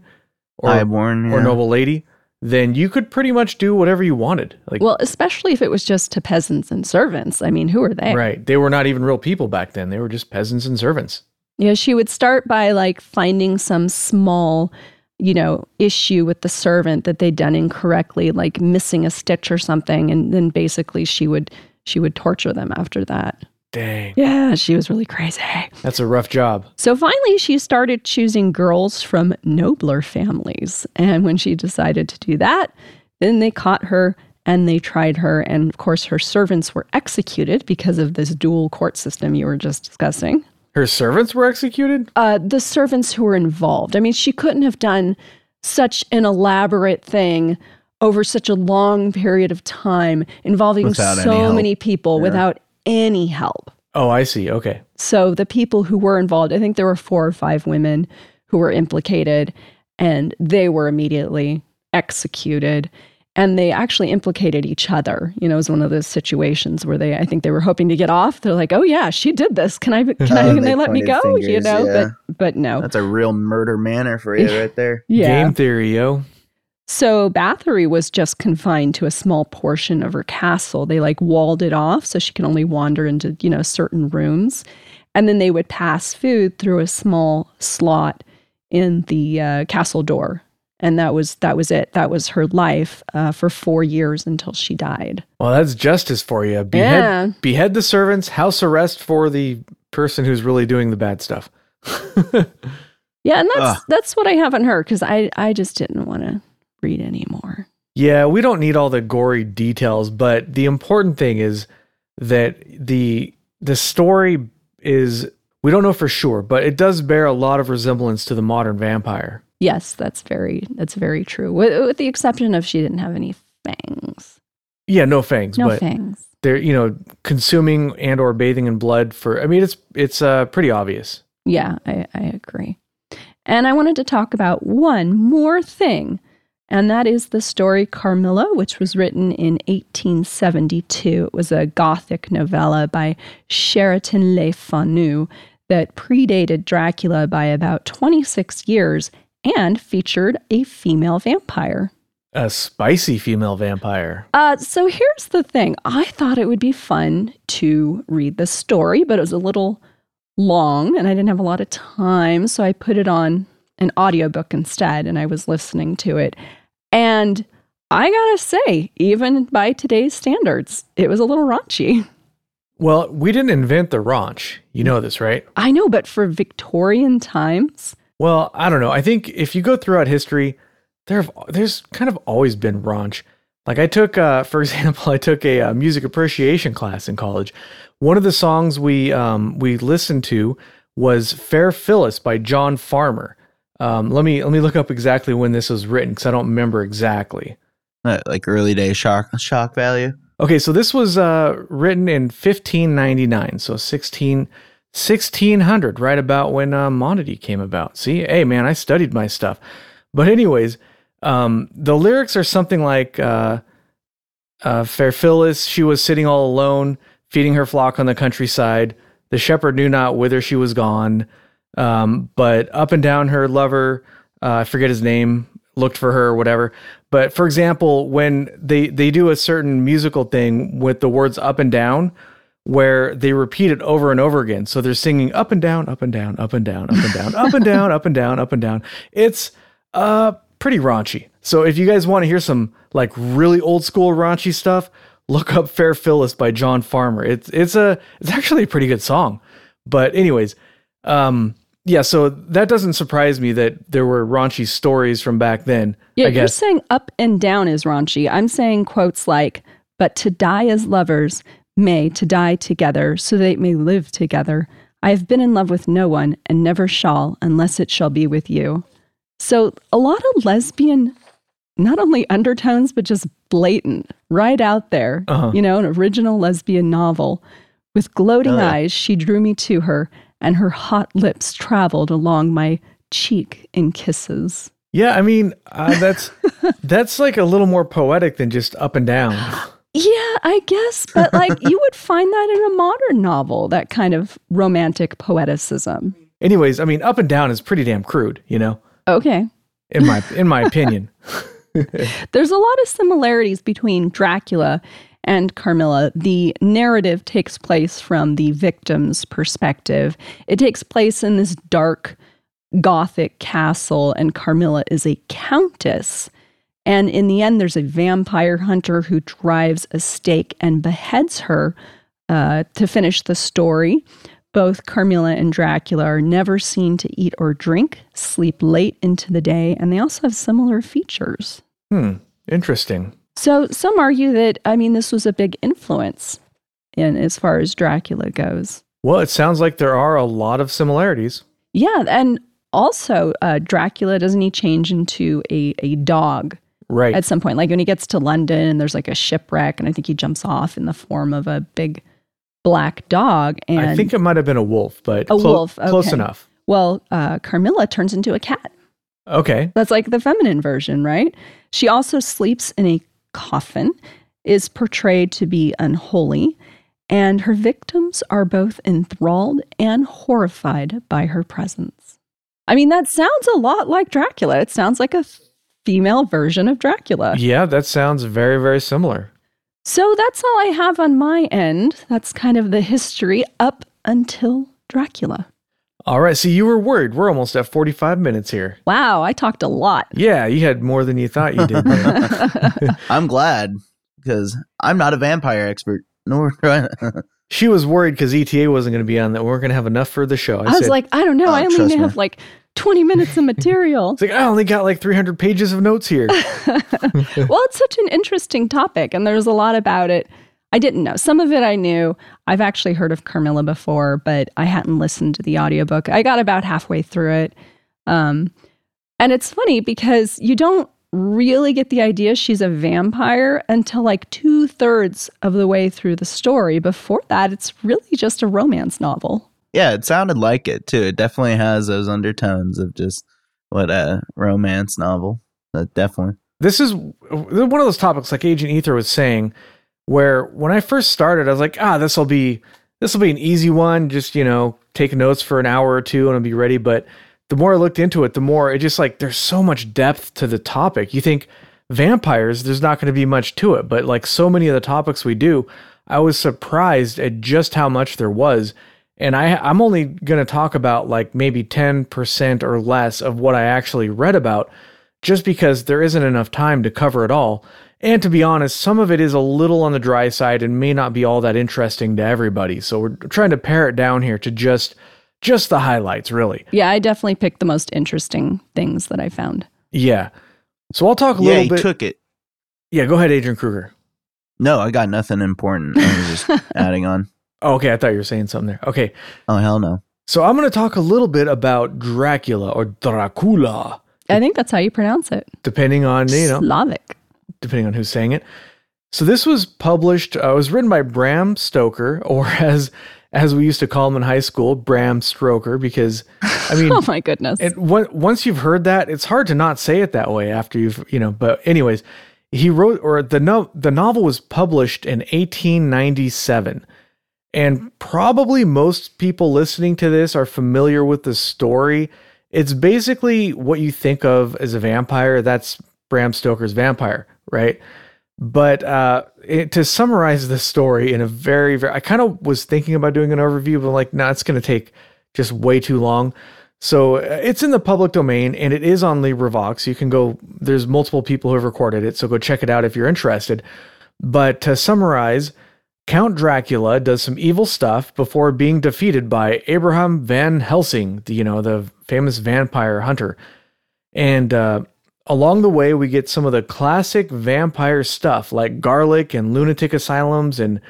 or,
Highborn.
or noble lady, then you could pretty much do whatever you wanted. Like,
Well, especially if it was just to peasants and servants. I mean, who are they?
right. They were not even real people back then. They were just peasants and servants.
Yeah, she would start by like finding some small, you know, issue with the servant that they'd done incorrectly, like missing a stitch or something, and then basically she would she would torture them after that.
Dang.
Yeah, she was really crazy.
That's a rough job.
So finally, she started choosing girls from nobler families. And when she decided to do that, then they caught her and they tried her. And of course, her servants were executed because of this dual court system you were just discussing.
Her servants were executed?
Uh, the servants who were involved. I mean, she couldn't have done such an elaborate thing over such a long period of time involving
Without
so many people
Yeah.
without any help.
Oh, I see. Okay.
So the people who were involved, I think there were four or five women who were implicated, and they were immediately executed. And they actually implicated each other. You know, it was one of those situations where they, I think they were hoping to get off. They're like, "Oh yeah, she did this. Can I? Can I?
Oh,
Can
they
they let me go?"
pointed
you know,
yeah.
but but no.
That's a real murder manner for you right there.
Yeah.
Game theory, yo.
So Bathory was just confined to a small portion of her castle. They like walled it off so she could only wander into, you know, certain rooms. And then they would pass food through a small slot in the uh, castle door. And that was that was it. That was her life uh, for four years until she died.
Well, that's justice for you. Behead,
Yeah.
behead the servants, house arrest for the person who's really doing the bad stuff.
Yeah, and that's
Ugh.
that's what I have on her because I I just didn't want to read anymore.
Yeah, we don't need all the gory details, but the important thing is that the the story is we don't know for sure, but it does bear a lot of resemblance to the modern vampire.
Yes, that's very that's very true. With, with the exception of she didn't have any fangs.
Yeah, no fangs,
No
but
fangs.
they're you know consuming and or bathing in blood for. I mean, it's it's uh, pretty obvious.
Yeah, I, I agree. And I wanted to talk about one more thing, and that is the story Carmilla, which was written in 1872. It was a Gothic novella by Sheridan Le Fanu that predated Dracula by about 26 years and featured a female vampire.
A spicy female vampire.
Uh, so here's the thing. I thought it would be fun to read the story, but it was a little long and I didn't have a lot of time. So I put it on an audiobook instead and I was listening to it. And I gotta say, even by today's standards, it was a little raunchy.
Well, we didn't invent the raunch. You know this, right?
I know, but for Victorian times,
Well, I don't know. I think if you go throughout history, there have, there's kind of always been raunch. Like I took, uh, for example, I took a, uh music appreciation class in college. One of the songs we um, we listened to was "Fair Phyllis" by John Farmer. Um, let me let me look up exactly when this was written because I don't remember exactly.
Uh, like early day shock shock value.
Okay, so this was uh, written in 1599, so 16, 1600, right about when uh, Monody came about. See, hey man, I studied my stuff. But anyways, um, the lyrics are something like, uh, uh, "Fair Phyllis, she was sitting all alone, feeding her flock on the countryside. The shepherd knew not whither she was gone, um, but up and down her lover, uh, I forget his name, looked for her or whatever. But for example, when they they do a certain musical thing with the words up and down, where they repeat it over and over again. So they're singing up and down, up and down, up and down, up and down, up and down, up and down, up and down. It's uh pretty raunchy. So if you guys want to hear some like really old school raunchy stuff, look up Fair Phyllis by John Farmer. It's it's a it's actually a pretty good song. But anyways, um yeah, so that doesn't surprise me that there were raunchy stories from back then.
yeah, you're saying up and down is raunchy. I'm saying quotes like, but to die as lovers, may to die together, so they may live together. I have been in love with no one, and never shall, unless it shall be with you. So a lot of lesbian, not only undertones, but just blatant, right out there.
Uh-huh.
You know, an original lesbian novel. With gloating
yeah.
eyes, she drew me to her, and her hot lips traveled along my cheek in kisses.
Yeah, I mean, uh, that's that's like a little more poetic than just up and down.
Yeah, I guess, but like you would find that in a modern novel, that kind of romantic poeticism.
Anyways, I mean, Up and Down is pretty damn crude, you know,
Okay.
in my in my opinion.
There's a lot of similarities between Dracula and Carmilla. The narrative takes place from the victim's perspective. It takes place in this dark gothic castle, and Carmilla is a countess. And in the end, there's a vampire hunter who drives a stake and beheads her uh, to finish the story. Both Carmilla and Dracula are never seen to eat or drink, sleep late into the day, and they also have similar features.
Hmm, interesting.
So some argue that I mean this was a big influence in as far as Dracula goes.
Well, it sounds like there are a lot of similarities.
Yeah, and also uh, Dracula doesn't he change into a a dog
Right.
at some point? Like when he gets to London, and there's like a shipwreck, and I think he jumps off in the form of a big black dog. And
I think it might have been a wolf, but
A wolf,
close enough.
well, uh, Carmilla turns into a cat.
Okay.
That's like the feminine version, right? She also sleeps in a coffin, is portrayed to be unholy, and her victims are both enthralled and horrified by her presence. I mean, that sounds a lot like Dracula. It sounds like a female version of Dracula.
Yeah, that sounds very, very similar.
So that's all I have on my end. That's kind of the history up until Dracula.
All right. So you were worried. We're almost at 45 minutes here.
Wow, I talked a lot.
Yeah, you had more than you thought you did.
I'm glad because I'm not a vampire expert. Nor
she was worried because ETA wasn't going to be on that. We weren't going to have enough for the show. I,
I, was
said,
like, I don't know.
Oh,
I only
trust me.
have like 20 minutes of material.
it's like, I only got like 300 pages of notes here.
well, it's such an interesting topic, and there's a lot about it. I didn't know. Some of it I knew. I've actually heard of Carmilla before, but I hadn't listened to the audiobook. I got about halfway through it. Um, and it's funny because you don't really get the idea she's a vampire until like two thirds of the way through the story. Before that, it's really just a romance novel.
yeah, it sounded like it too. It definitely has those undertones of just what a romance novel. That definitely.
this is one of those topics, like Agent Ether was saying, where when I first started, I was like, ah, this will be this will be an easy one. Just you know, take notes for an hour or two and I'll be ready. But the more I looked into it, the more it just like there's so much depth to the topic. You think vampires, there's not going to be much to it, but like so many of the topics we do, I was surprised at just how much there was. And I, I'm only going to talk about like maybe 10% or less of what I actually read about just because there isn't enough time to cover it all. And to be honest, some of it is a little on the dry side and may not be all that interesting to everybody. So we're trying to pare it down here to just just the highlights, really.
Yeah, I definitely picked the most interesting things that I found.
Yeah. So I'll talk a
Yeah,
little
he
bit.
took it.
yeah, go ahead, Adrian Kruger.
No, I got nothing important. I was just adding on.
Oh, okay, I thought you were saying something there. Okay.
Oh hell no.
So I'm going to talk a little bit about Dracula or Dracula,
I think that's how you pronounce it.
depending on, you know,
Slavic.
Depending on who's saying it. So this was published. Uh, it was written by Bram Stoker, or as as we used to call him in high school, Bram Stroker, because I mean,
Oh my goodness.
and on- once you've heard that, it's hard to not say it that way after you've you know. But anyways, he wrote or the no, the novel was published in 1897. And probably most people listening to this are familiar with the story. It's basically what you think of as a vampire. That's Bram Stoker's vampire, right? But uh, it, to summarize the story in a very, very, I kind of was thinking about doing an overview, but like, no, it's going to take just way too long. So uh, it's in the public domain and it is on LibriVox. You can go, there's multiple people who have recorded it. So go check it out if you're interested. But to summarize, Count Dracula does some evil stuff before being defeated by Abraham Van Helsing, the, you know, the famous vampire hunter. And uh, along the way, we get some of the classic vampire stuff like garlic and lunatic asylums and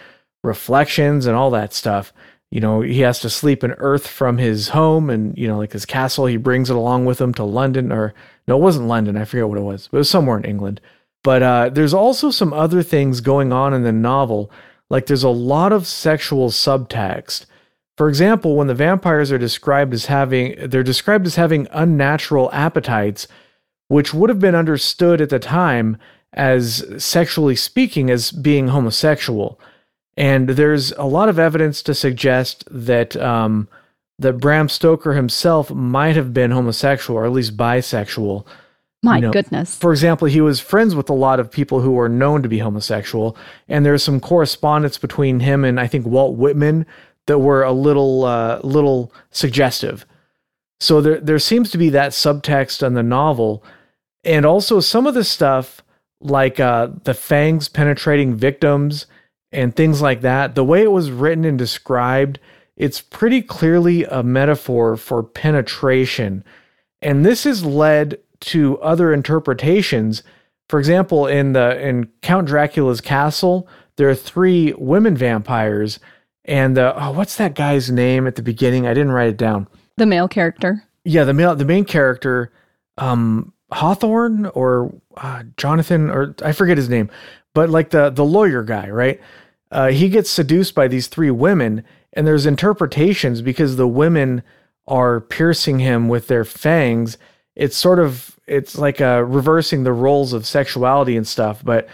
reflections and all that stuff. You know, he has to sleep in earth from his home and, you know, like his castle. He brings it along with him to London, or no, it wasn't London. I forget what it was, but it was somewhere in England. But uh, there's also some other things going on in the novel. Like there's a lot of sexual subtext. For example, when the vampires are described as having, they're described as having unnatural appetites, which would have been understood at the time as sexually speaking as being homosexual. And there's a lot of evidence to suggest that um, that Bram Stoker himself might have been homosexual or at least bisexual.
My
you know,
goodness.
For example, he was friends with a lot of people who were known to be homosexual, and there's some correspondence between him and I think Walt Whitman that were a little uh, little suggestive. So there there seems to be that subtext in the novel, and also some of the stuff like uh, the fangs penetrating victims and things like that. The way it was written and described, it's pretty clearly a metaphor for penetration, and this has led to other interpretations. For example, in the in Count Dracula's castle, there are three women vampires, and uh, oh, what's that guy's name at the beginning? I didn't write it down.
The male character.
Yeah, the male, the main character, um, Hawthorne or uh, Jonathan or I forget his name, but like the the lawyer guy, right? Uh, he gets seduced by these three women, and there's interpretations because the women are piercing him with their fangs. It's sort of it's like uh, reversing the roles of sexuality and stuff, but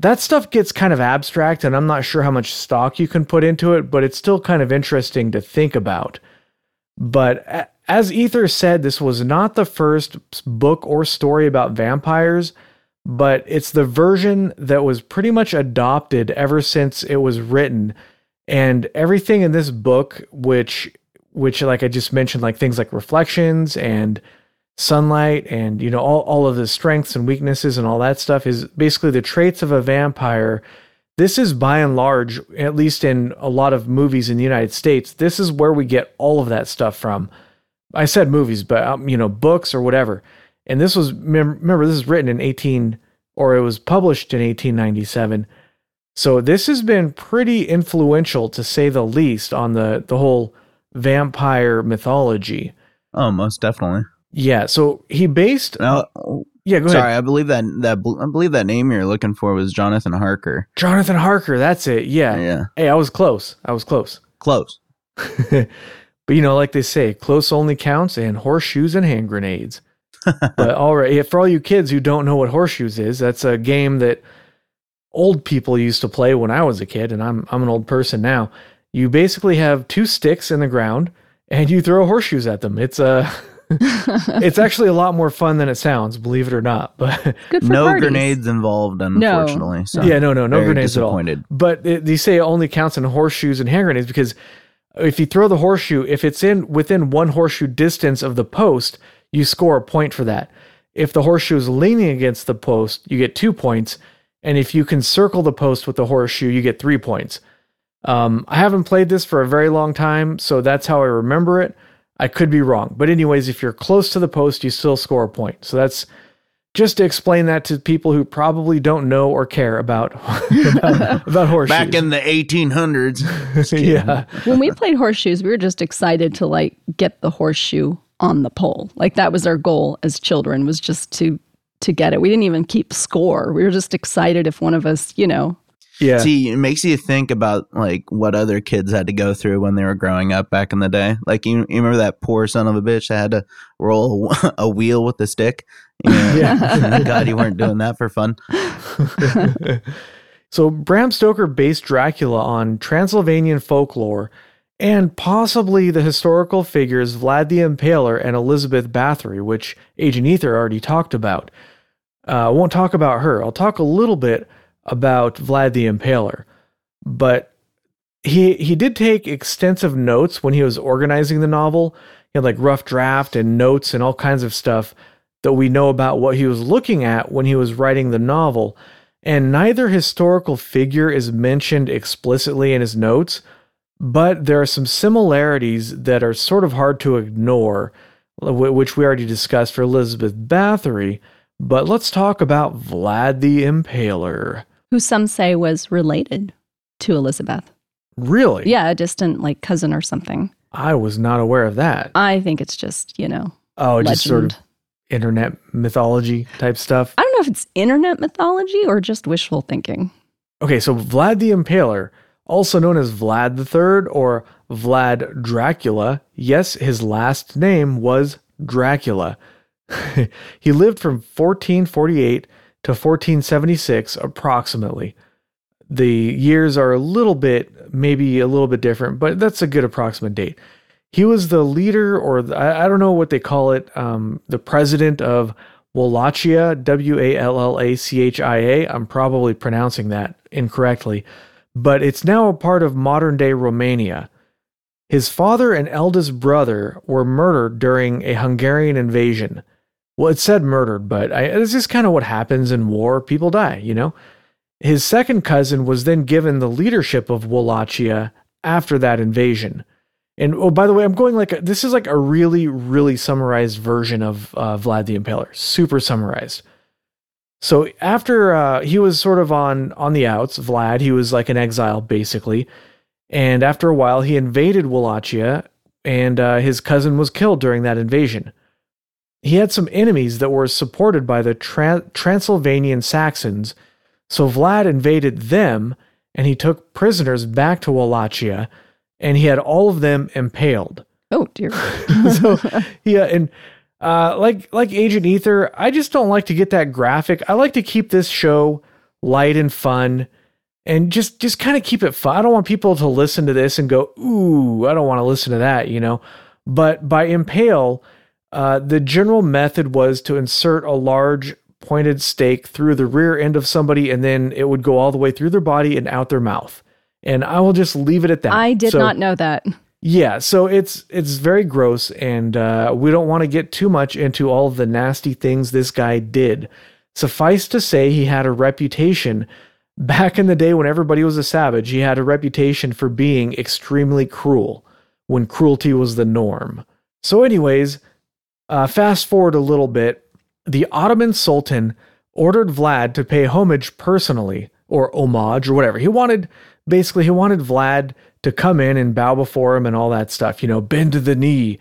that stuff gets kind of abstract, and I'm not sure how much stock you can put into it, but it's still kind of interesting to think about. But as Ether said, this was not the first book or story about vampires, but it's the version that was pretty much adopted ever since it was written. And everything in this book, which which like I just mentioned, like things like reflections and sunlight and you know all, all of the strengths and weaknesses and all that stuff is basically the traits of a vampire this is by and large at least in a lot of movies in the united states this is where we get all of that stuff from i said movies but um, you know books or whatever and this was remember this is written in 18 or it was published in 1897 so this has been pretty influential to say the least on the the whole vampire mythology
Oh, most definitely.
yeah, so he based.
Now,
yeah, go
sorry,
ahead.
I believe that that I believe that name you're looking for was Jonathan Harker.
Jonathan Harker. That's it. Yeah.
Yeah,
Hey, I was close. I was close.
close.
but you know, like they say, close only counts and horseshoes and hand grenades. but all right, yeah, for all you kids who don't know what horseshoes is, that's a game that old people used to play when I was a kid, and I'm I'm an old person now. You basically have two sticks in the ground and you throw horseshoes at them. It's uh, a it's actually a lot more fun than it sounds, believe it or not. But
Good for
No
parties.
grenades involved, unfortunately. So
yeah, no, no, no
very
grenades at all.
disappointed.
But it, they say it only counts in horseshoes and hand grenades because if you throw the horseshoe, if it's in within one horseshoe distance of the post, you score a point for that. If the horseshoe is leaning against the post, you get two points. And if you can circle the post with the horseshoe, you get three points. Um, I haven't played this for a very long time, so that's how I remember it. I could be wrong. But, anyways, if you're close to the post, you still score a point. So that's just to explain that to people who probably don't know or care about about, about horseshoes.
Back in the 1800s.
yeah,
when we played horseshoes, we were just excited to like get the horseshoe on the pole. Like that was our goal as children was just to to get it. We didn't even keep score. We were just excited if one of us, you know,
yeah.
See, it makes you think about like what other kids had to go through when they were growing up back in the day. Like you, you remember that poor son of a bitch that had to roll a, a wheel with a stick.
Yeah.
God you weren't doing that for fun.
so Bram Stoker based Dracula on Transylvanian folklore and possibly the historical figures Vlad the Impaler and Elizabeth Bathory, which Agent Ether already talked about. Uh, I won't talk about her. I'll talk a little bit about Vlad the Impaler, but he he did take extensive notes when he was organizing the novel. He had like rough draft and notes and all kinds of stuff that we know about what he was looking at when he was writing the novel. And neither historical figure is mentioned explicitly in his notes, but there are some similarities that are sort of hard to ignore, which we already discussed for Elizabeth Bathory. But let's talk about Vlad the Impaler.
who some say was related to Elizabeth.
Really?
Yeah, a distant like cousin or something.
I was not aware of that.
I think it's just, you know,
Oh,
legend.
just sort of internet mythology type stuff.
I don't know if it's internet mythology or just wishful thinking.
Okay, so Vlad the Impaler, also known as Vlad III or Vlad Dracula, yes, his last name was Dracula. he lived from 1448 to to 1476 approximately. The years are a little bit, maybe a little bit different, but that's a good approximate date. He was the leader, or the, I, I don't know what they call it, um, the president of Wallachia, W A L L A C H I A. I'm probably pronouncing that incorrectly, but it's now a part of modern day Romania. His father and eldest brother were murdered during a Hungarian invasion. Well, it said murdered, but I, it's just kind of what happens in war. People die, you know? His second cousin was then given the leadership of Wallachia after that invasion. And oh, by the way, I'm going like a, this is like a really, really summarized version of uh, Vlad the Impaler, super summarized. So after uh, he was sort of on on the outs, Vlad, he was like an exile basically, and after a while he invaded Wallachia, and uh, his cousin was killed during that invasion. He had some enemies that were supported by the Tra- Transylvanian Saxons, so Vlad invaded them, and he took prisoners back to Wallachia and he had all of them impaled.
Oh dear.
so yeah, and uh, like like Agent Ether, I just don't like to get that graphic. I like to keep this show light and fun, and just just kind of keep it fun. I don't want people to listen to this and go, "Ooh, I don't want to listen to that," you know. But by impale, uh, the general method was to insert a large pointed stake through the rear end of somebody, and then it would go all the way through their body and out their mouth and I will just leave it at that.
I did so, not know that.
Yeah, so it's it's very gross, and uh, we don't want to get too much into all of the nasty things this guy did. Suffice to say, he had a reputation back in the day when everybody was a savage. He had a reputation for being extremely cruel when cruelty was the norm. So, anyways, uh, fast forward a little bit. The Ottoman Sultan ordered Vlad to pay homage personally, or homage, or whatever. He wanted basically he wanted Vlad to come in and bow before him and all that stuff, you know, bend to the knee.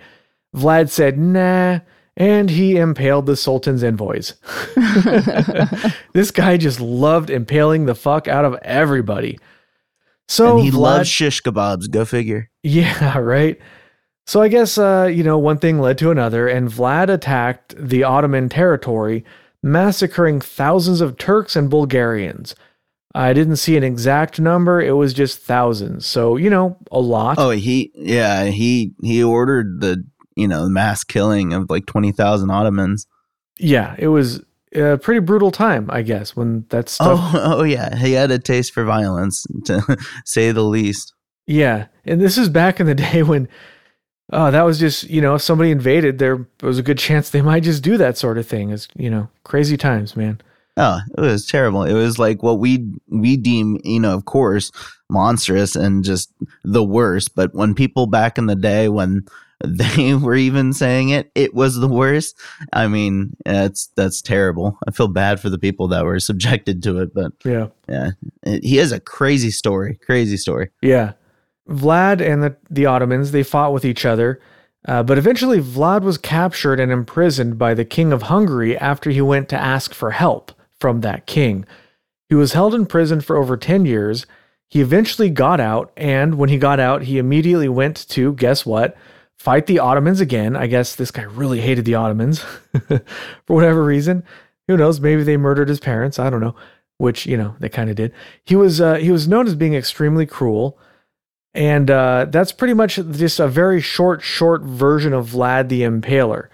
Vlad said, nah, and he impaled the Sultan's envoys. this guy just loved impaling the fuck out of everybody.
So and he Vlad, loves shish kebabs. Go figure.
Yeah, right. So I guess uh, you know one thing led to another, and Vlad attacked the Ottoman territory, massacring thousands of Turks and Bulgarians. I didn't see an exact number. It was just thousands. So, you know, a lot.
Oh, he, yeah, he, he ordered the, you know, mass killing of like 20,000 Ottomans.
Yeah, it was a pretty brutal time, I guess, when that stuff.
Oh, oh yeah. He had a taste for violence, to say the least.
Yeah. And this is back in the day when, oh, that was just, you know, if somebody invaded, there was a good chance they might just do that sort of thing. It's, you know, crazy times, man.
Oh, it was terrible. It was like what we we deem, you know, of course, monstrous and just the worst. But when people back in the day, when they were even saying it, it was the worst. I mean, that's that's terrible. I feel bad for the people that were subjected to it, but
yeah,
yeah, he has a crazy story. Crazy story.
Yeah, Vlad and the the Ottomans they fought with each other. Uh, but eventually, Vlad was captured and imprisoned by the king of Hungary after he went to ask for help from that king. He was held in prison for over 10 years. He eventually got out, and when he got out, he immediately went to, guess what? Fight the Ottomans again. I guess this guy really hated the Ottomans for whatever reason. Who knows? Maybe they murdered his parents. I don't know. Which you know they kind of did. He was uh, he was known as being extremely cruel, and uh, that's pretty much just a very short, short version of Vlad the Impaler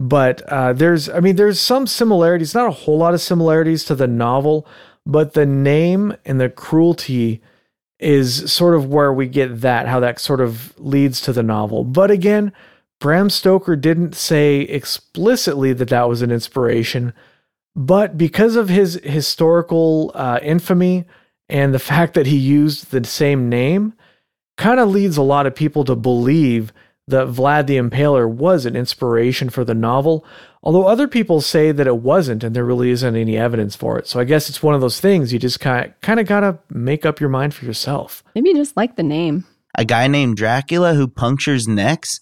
but uh, there's i mean there's some similarities not a whole lot of similarities to the novel but the name and the cruelty is sort of where we get that how that sort of leads to the novel. But again bram stoker didn't say explicitly that that was an inspiration but because of his historical uh, infamy and the fact that he used the same name kind of leads a lot of people to believe that Vlad the Impaler was an inspiration for the novel, although other people say that it wasn't and there really isn't any evidence for it. So I guess it's one of those things you just kind of, kind of got to make up your mind for yourself.
Maybe you just like the name.
A guy named Dracula who punctures necks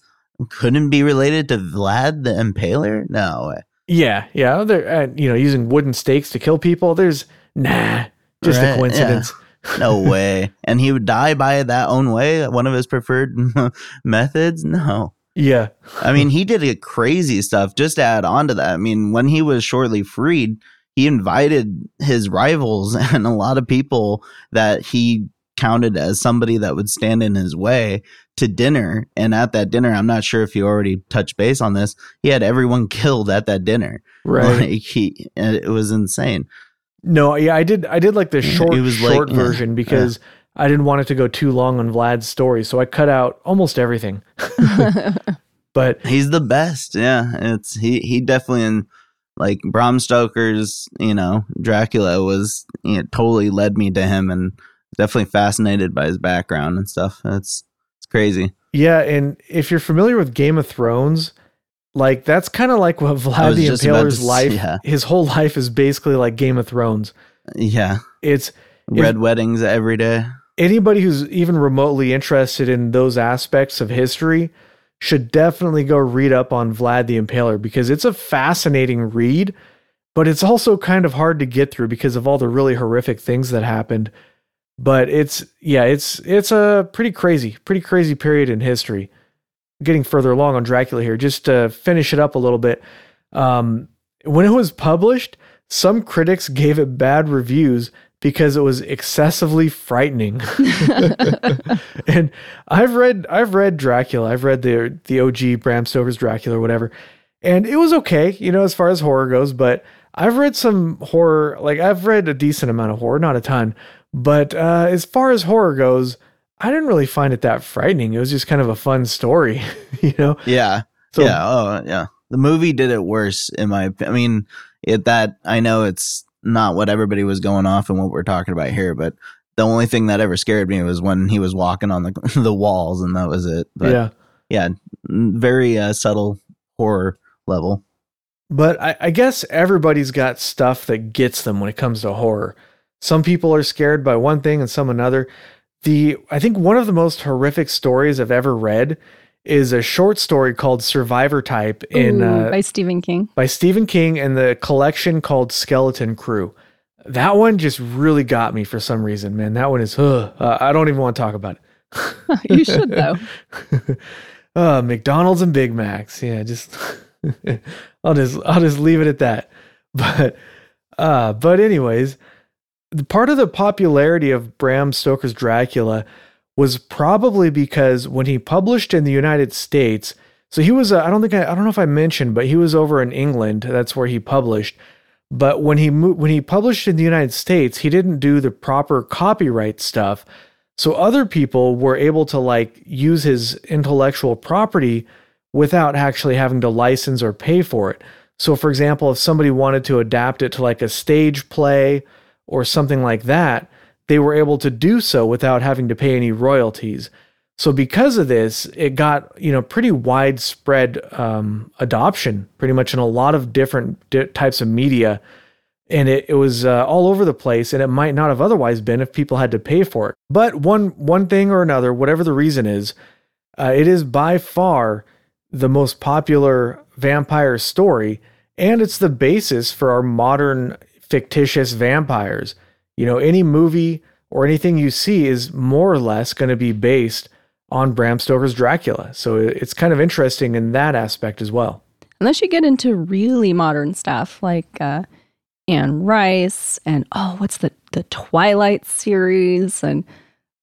couldn't be related to Vlad the Impaler? No.
Yeah, yeah. They're, uh, you know, using wooden stakes to kill people. There's, nah, just right, a coincidence.
Yeah no way. And he would die by that own way, one of his preferred methods? No.
Yeah.
I mean, he did crazy stuff. Just to add on to that, I mean, when he was shortly freed, he invited his rivals and a lot of people that he counted as somebody that would stand in his way to dinner. And at that dinner, I'm not sure if you already touched base on this. He had everyone killed at that dinner.
Right.
Like he, it was insane.
No, yeah, I did. I did like the short,
It was like-
short
yeah,
version because I didn't want it to go too long on Vlad's story, so I cut out almost everything. But
He's the best. Yeah, it's he. He definitely in like Bram Stoker's. You know, Dracula was you know, totally led me to him, and definitely fascinated by his background and stuff. It's it's crazy.
yeah, and if you're familiar with Game of Thrones, like that's kind of like what Vlad the
about to
Impaler's life.
yeah.
His whole life is basically like Game of Thrones.
Yeah,
It's
red weddings every day.
anybody who's even remotely interested in those aspects of history should definitely go read up on Vlad the Impaler because it's a fascinating read, but it's also kind of hard to get through because of all the really horrific things that happened. But it's yeah, it's it's a pretty crazy, pretty crazy period in history. Getting further along on Dracula here, just to finish it up a little bit. Um, when it was published, some critics gave it bad reviews because it was excessively frightening. and I've read I've read Dracula. I've read the the OG Bram Stoker's Dracula or whatever. And it was okay, you know, as far as horror goes, but I've read some horror, like I've read a decent amount of horror, not a ton. But uh, as far as horror goes, I didn't really find it that frightening. It was just kind of a fun story, you know.
Yeah,
So
yeah. Oh, yeah. The movie did it worse, in my. I mean, it that I know it's not what everybody was going off and what we're talking about here, but the only thing that ever scared me was when he was walking on the the walls, and that was it. But
yeah.
yeah, very uh, subtle horror level.
But I, I guess everybody's got stuff that gets them when it comes to horror. Some people are scared by one thing and some another. The I think one of the most horrific stories I've ever read is a short story called Survivor Type in
Ooh,
uh,
by Stephen King.
by Stephen King and the collection called Skeleton Crew. That one just really got me for some reason, man. That one is, ugh, uh, I don't even want to talk about it.
you should though.
uh, McDonald's and Big Macs. Yeah, just I'll just I'll just leave it at that. But uh, but anyways, part of the popularity of Bram Stoker's Dracula was probably because when he published in the United States, so he was uh, I don't think I, I don't know if I mentioned, but he was over in England. That's where he published. But when he mo- when he published in the United States, he didn't do the proper copyright stuff. So other people were able to like use his intellectual property without actually having to license or pay for it. So for example, if somebody wanted to adapt it to like a stage play or something like that, they were able to do so without having to pay any royalties. So because of this, it got you know pretty widespread um, adoption, pretty much in a lot of different di- types of media, and it, it was uh, all over the place. And it might not have otherwise been if people had to pay for it. But one one thing or another, whatever the reason is, uh, it is by far the most popular vampire story, and it's the basis for our modern fictitious vampires. You know, any movie or anything you see is more or less going to be based on Bram Stoker's Dracula. So it's kind of interesting in that aspect as well.
Unless you get into really modern stuff like uh, Anne Rice and oh, what's the the Twilight series and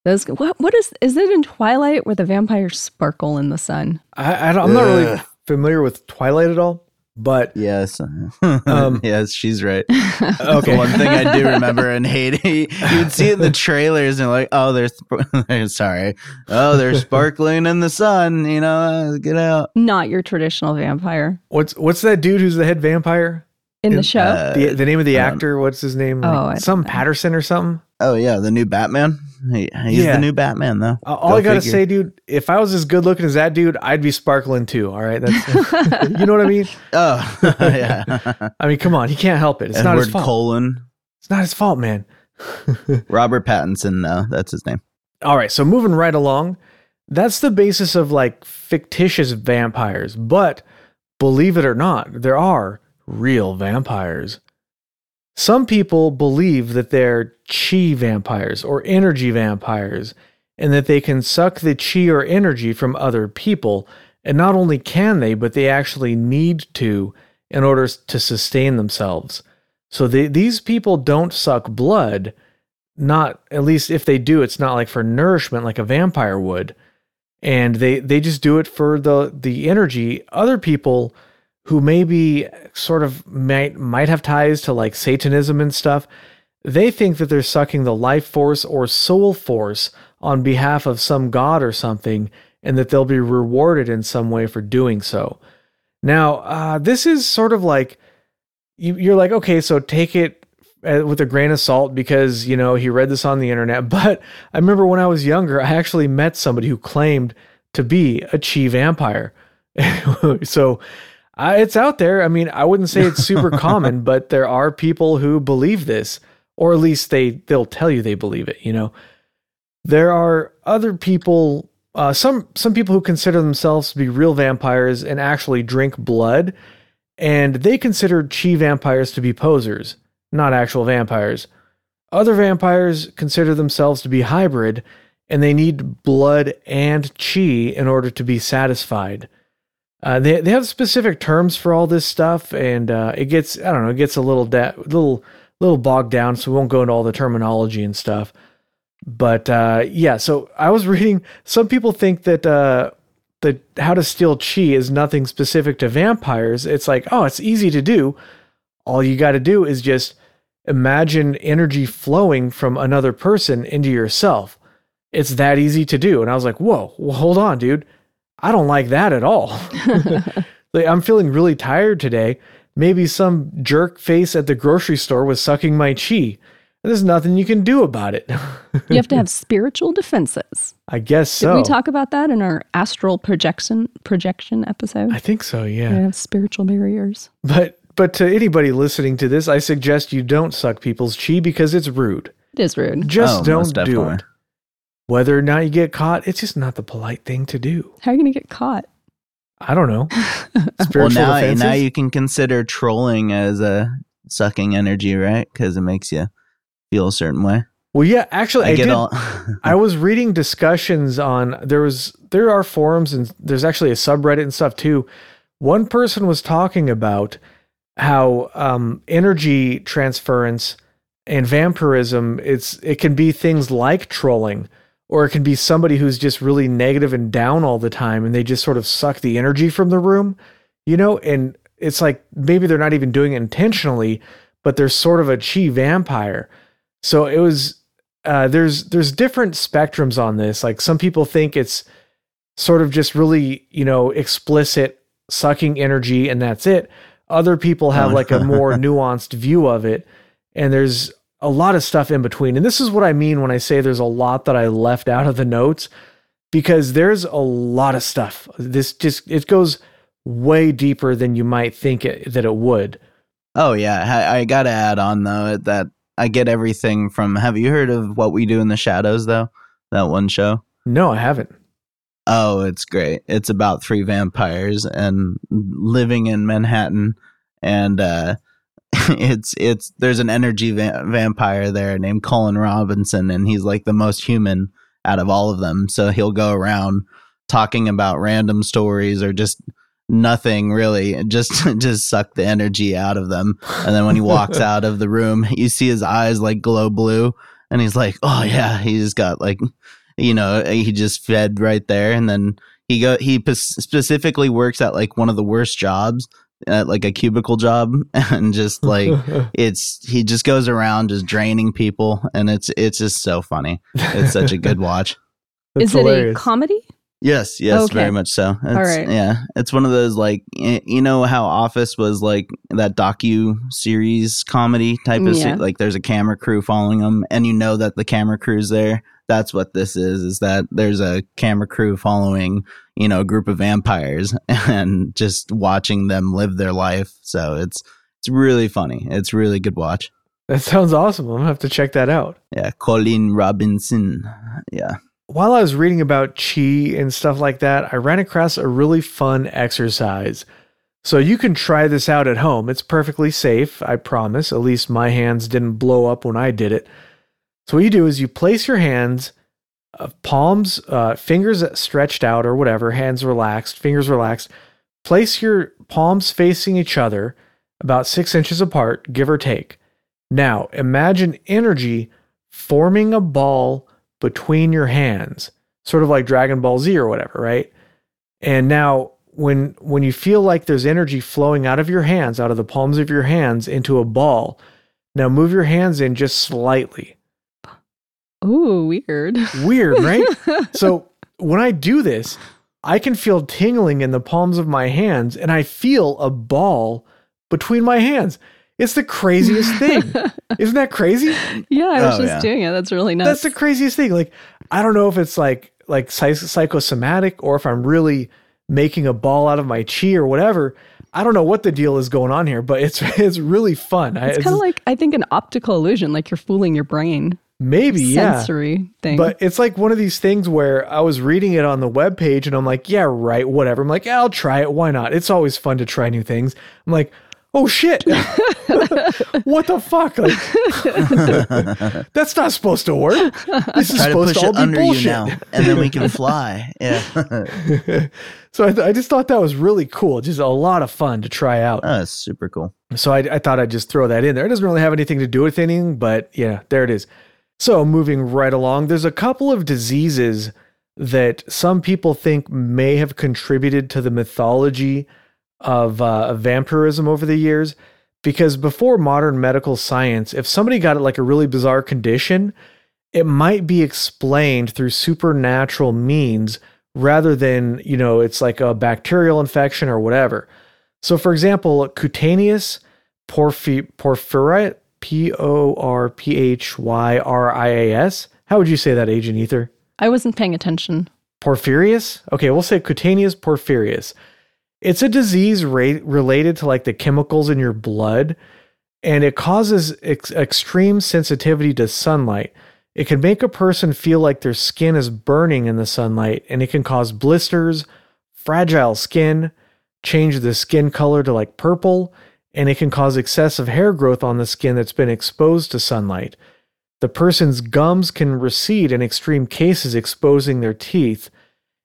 those. What what is is it in Twilight where the vampires sparkle in the sun?
I, I don't, I'm not really familiar with Twilight at all, but
Yes,
Um,
yes, she's right.
okay.
The one thing I do remember in Haiti, you would see it in the trailers and like, oh, they're, sp- they're sorry, oh, they're sparkling in the sun. You know, uh, get out.
Not your traditional vampire
What's what's that dude who's the head vampire?
in
In-
the show.
Uh,
The the name of the actor? What's his name?
Oh,
Like, some
know.
Patterson or something.
oh yeah, the new Batman. He, he's
Yeah.
the new Batman though.
Uh, all
Go
I gotta
figure.
say, dude, if I was as good looking as that dude, I'd be sparkling too. All right, that's you know what I mean.
Oh yeah,
I mean, come on, he can't help it. It's not his
Edward
fault.
Cullen,
It's not his fault, man.
Robert Pattinson. No, that's his name.
All right, so moving right along, that's the basis of like fictitious vampires. But believe it or not, there are real vampires. Some people believe that they're chi vampires or energy vampires, and that they can suck the chi or energy from other people. And not only can they, but they actually need to in order to sustain themselves. So they, these people don't suck blood. Not at least if they do, it's not like for nourishment like a vampire would. And they they just do it for the the energy. Other people who maybe sort of might might have ties to like Satanism and stuff, they think that they're sucking the life force or soul force on behalf of some god or something, and that they'll be rewarded in some way for doing so. Now, uh, this is sort of like you, you're like, okay, so take it uh, with a grain of salt because you know he read this on the internet. But I remember when I was younger, I actually met somebody who claimed to be a chi vampire. so uh, it's out there. I mean, I wouldn't say it's super common, but there are people who believe this, or at least they they'll tell you they believe it. You know, there are other people. Uh, some some people who consider themselves to be real vampires and actually drink blood and they consider chi vampires to be posers, not actual vampires. Other vampires consider themselves to be hybrid, and they need blood and chi in order to be satisfied. Uh, they they have specific terms for all this stuff, and uh, it gets I don't know it gets a little da- little little bogged down, so we won't go into all the terminology and stuff. But uh, yeah, so I was reading. Some people think that uh, the how to steal chi is nothing specific to vampires. It's like, oh, it's easy to do. All you got to do is just imagine energy flowing from another person into yourself. It's that easy to do. And I was like, whoa, well, hold on, dude. I don't like that at all. like, I'm feeling really tired today. Maybe some jerk face at the grocery store was sucking my chi. There's nothing you can do about it.
you have to have spiritual defenses.
I guess so.
Did we talk about that in our astral projection projection episode?
I think so, yeah.
We have spiritual barriers.
But but to anybody listening to this, I suggest you don't suck people's chi because it's rude.
It is rude.
Just
Oh,
don't do it. Whether or not you get caught, it's just not the polite thing to do.
How are you going to get caught?
I don't know.
Well, now
defenses.
now you can consider trolling as a sucking energy, right? Because it makes you feel a certain way.
well, yeah, actually, I,
I, get
did.
all.
I was reading discussions on there was there are forums and there's actually a subreddit and stuff too. One person was talking about how um, energy transference and vampirism it's it can be things like trolling or it can be somebody who's just really negative and down all the time and they just sort of suck the energy from the room, you know, and it's like maybe they're not even doing it intentionally, but they're sort of a chi vampire. So it was uh, there's there's different spectrums on this. Like some people think it's sort of just really you know explicit sucking energy and that's it. Other people have like a more nuanced view of it, and there's a lot of stuff in between. And this is what I mean when I say there's a lot that I left out of the notes because there's a lot of stuff. This just it goes way deeper than you might think it, that it would.
oh yeah, I, I got to add on though that I get everything from. Have you heard of what we do in the shadows though? That one show.
No, I haven't.
Oh, it's great. It's about three vampires and living in Manhattan and uh it's it's there's an energy va- vampire there named Colin Robinson and he's like the most human out of all of them. So he'll go around talking about random stories or just nothing really just just suck the energy out of them and then when he walks out of the room you see his eyes like glow blue and he's like oh yeah he just got like you know he just fed right there and then he go he p- specifically works at like one of the worst jobs at like a cubicle job and just like it's he just goes around just draining people and it's it's just so funny it's such a good watch
That's
is it a comedy?
yes yes
Okay.
very much so it's,
right.
yeah it's one of those like you know how office was like that docu series comedy type of mm,
se-
like there's a camera crew following them and you know that the camera crew's there that's what this is is that there's a camera crew following you know a group of vampires and just watching them live their life so it's it's really funny it's really good watch
That sounds awesome. I'm gonna have to check that out.
yeah colin robinson yeah
While I was reading about chi and stuff like that, I ran across a really fun exercise. So you can try this out at home. It's perfectly safe, I promise. At least my hands didn't blow up when I did it. So what you do is you place your hands, uh, palms, uh, fingers stretched out or whatever, hands relaxed, fingers relaxed. Place your palms facing each other, about six inches apart, give or take. Now, imagine energy forming a ball between your hands, sort of like Dragon Ball Z or whatever, right? And now when when you feel like there's energy flowing out of your hands, out of the palms of your hands into a ball, now move your hands in just slightly.
Ooh, weird.
Weird, right? so when I do this, I can feel tingling in the palms of my hands and I feel a ball between my hands. It's the craziest thing. Isn't that crazy?
yeah, I was
Oh,
just
yeah.
doing it. That's really nuts.
That's the craziest thing. Like, I don't know if it's like like psychosomatic or if I'm really making a ball out of my chi or whatever. I don't know what the deal is going on here, but it's it's really fun. I-
it's kind of like I think an optical illusion, like you're fooling your brain.
Maybe yeah.
Sensory thing.
But it's like one of these things where I was reading it on the web page and I'm like, yeah, right, whatever. I'm like, yeah, I'll try it. Why not? It's always fun to try new things. I'm like, oh shit. what the fuck? Like, that's not supposed to work. This is
Try to
supposed
push
to all
it
be
under you
bullshit.
now, and then we can fly. Yeah,
so I, th- I just thought that was really cool. Just a lot of fun to try out.
Oh, that's super cool.
So I, I thought I'd just throw that in there. It doesn't really have anything to do with anything, but yeah, there it is. So moving right along, there's a couple of diseases that some people think may have contributed to the mythology of, uh, of vampirism over the years. Because before modern medical science, if somebody got like a really bizarre condition, it might be explained through supernatural means rather than, you know, it's like a bacterial infection or whatever. So, for example, cutaneous porphy- P O R P H Y R I A S. How would you say that, Agent Ether?
I wasn't paying attention.
Porphyrius? Okay, we'll say cutaneous porphyrius. It's a disease related to like the chemicals in your blood, and it causes ex- extreme sensitivity to sunlight. It can make a person feel like their skin is burning in the sunlight, and it can cause blisters, fragile skin, change the skin color to like purple, and it can cause excessive hair growth on the skin that's been exposed to sunlight. The person's gums can recede in extreme cases, exposing their teeth.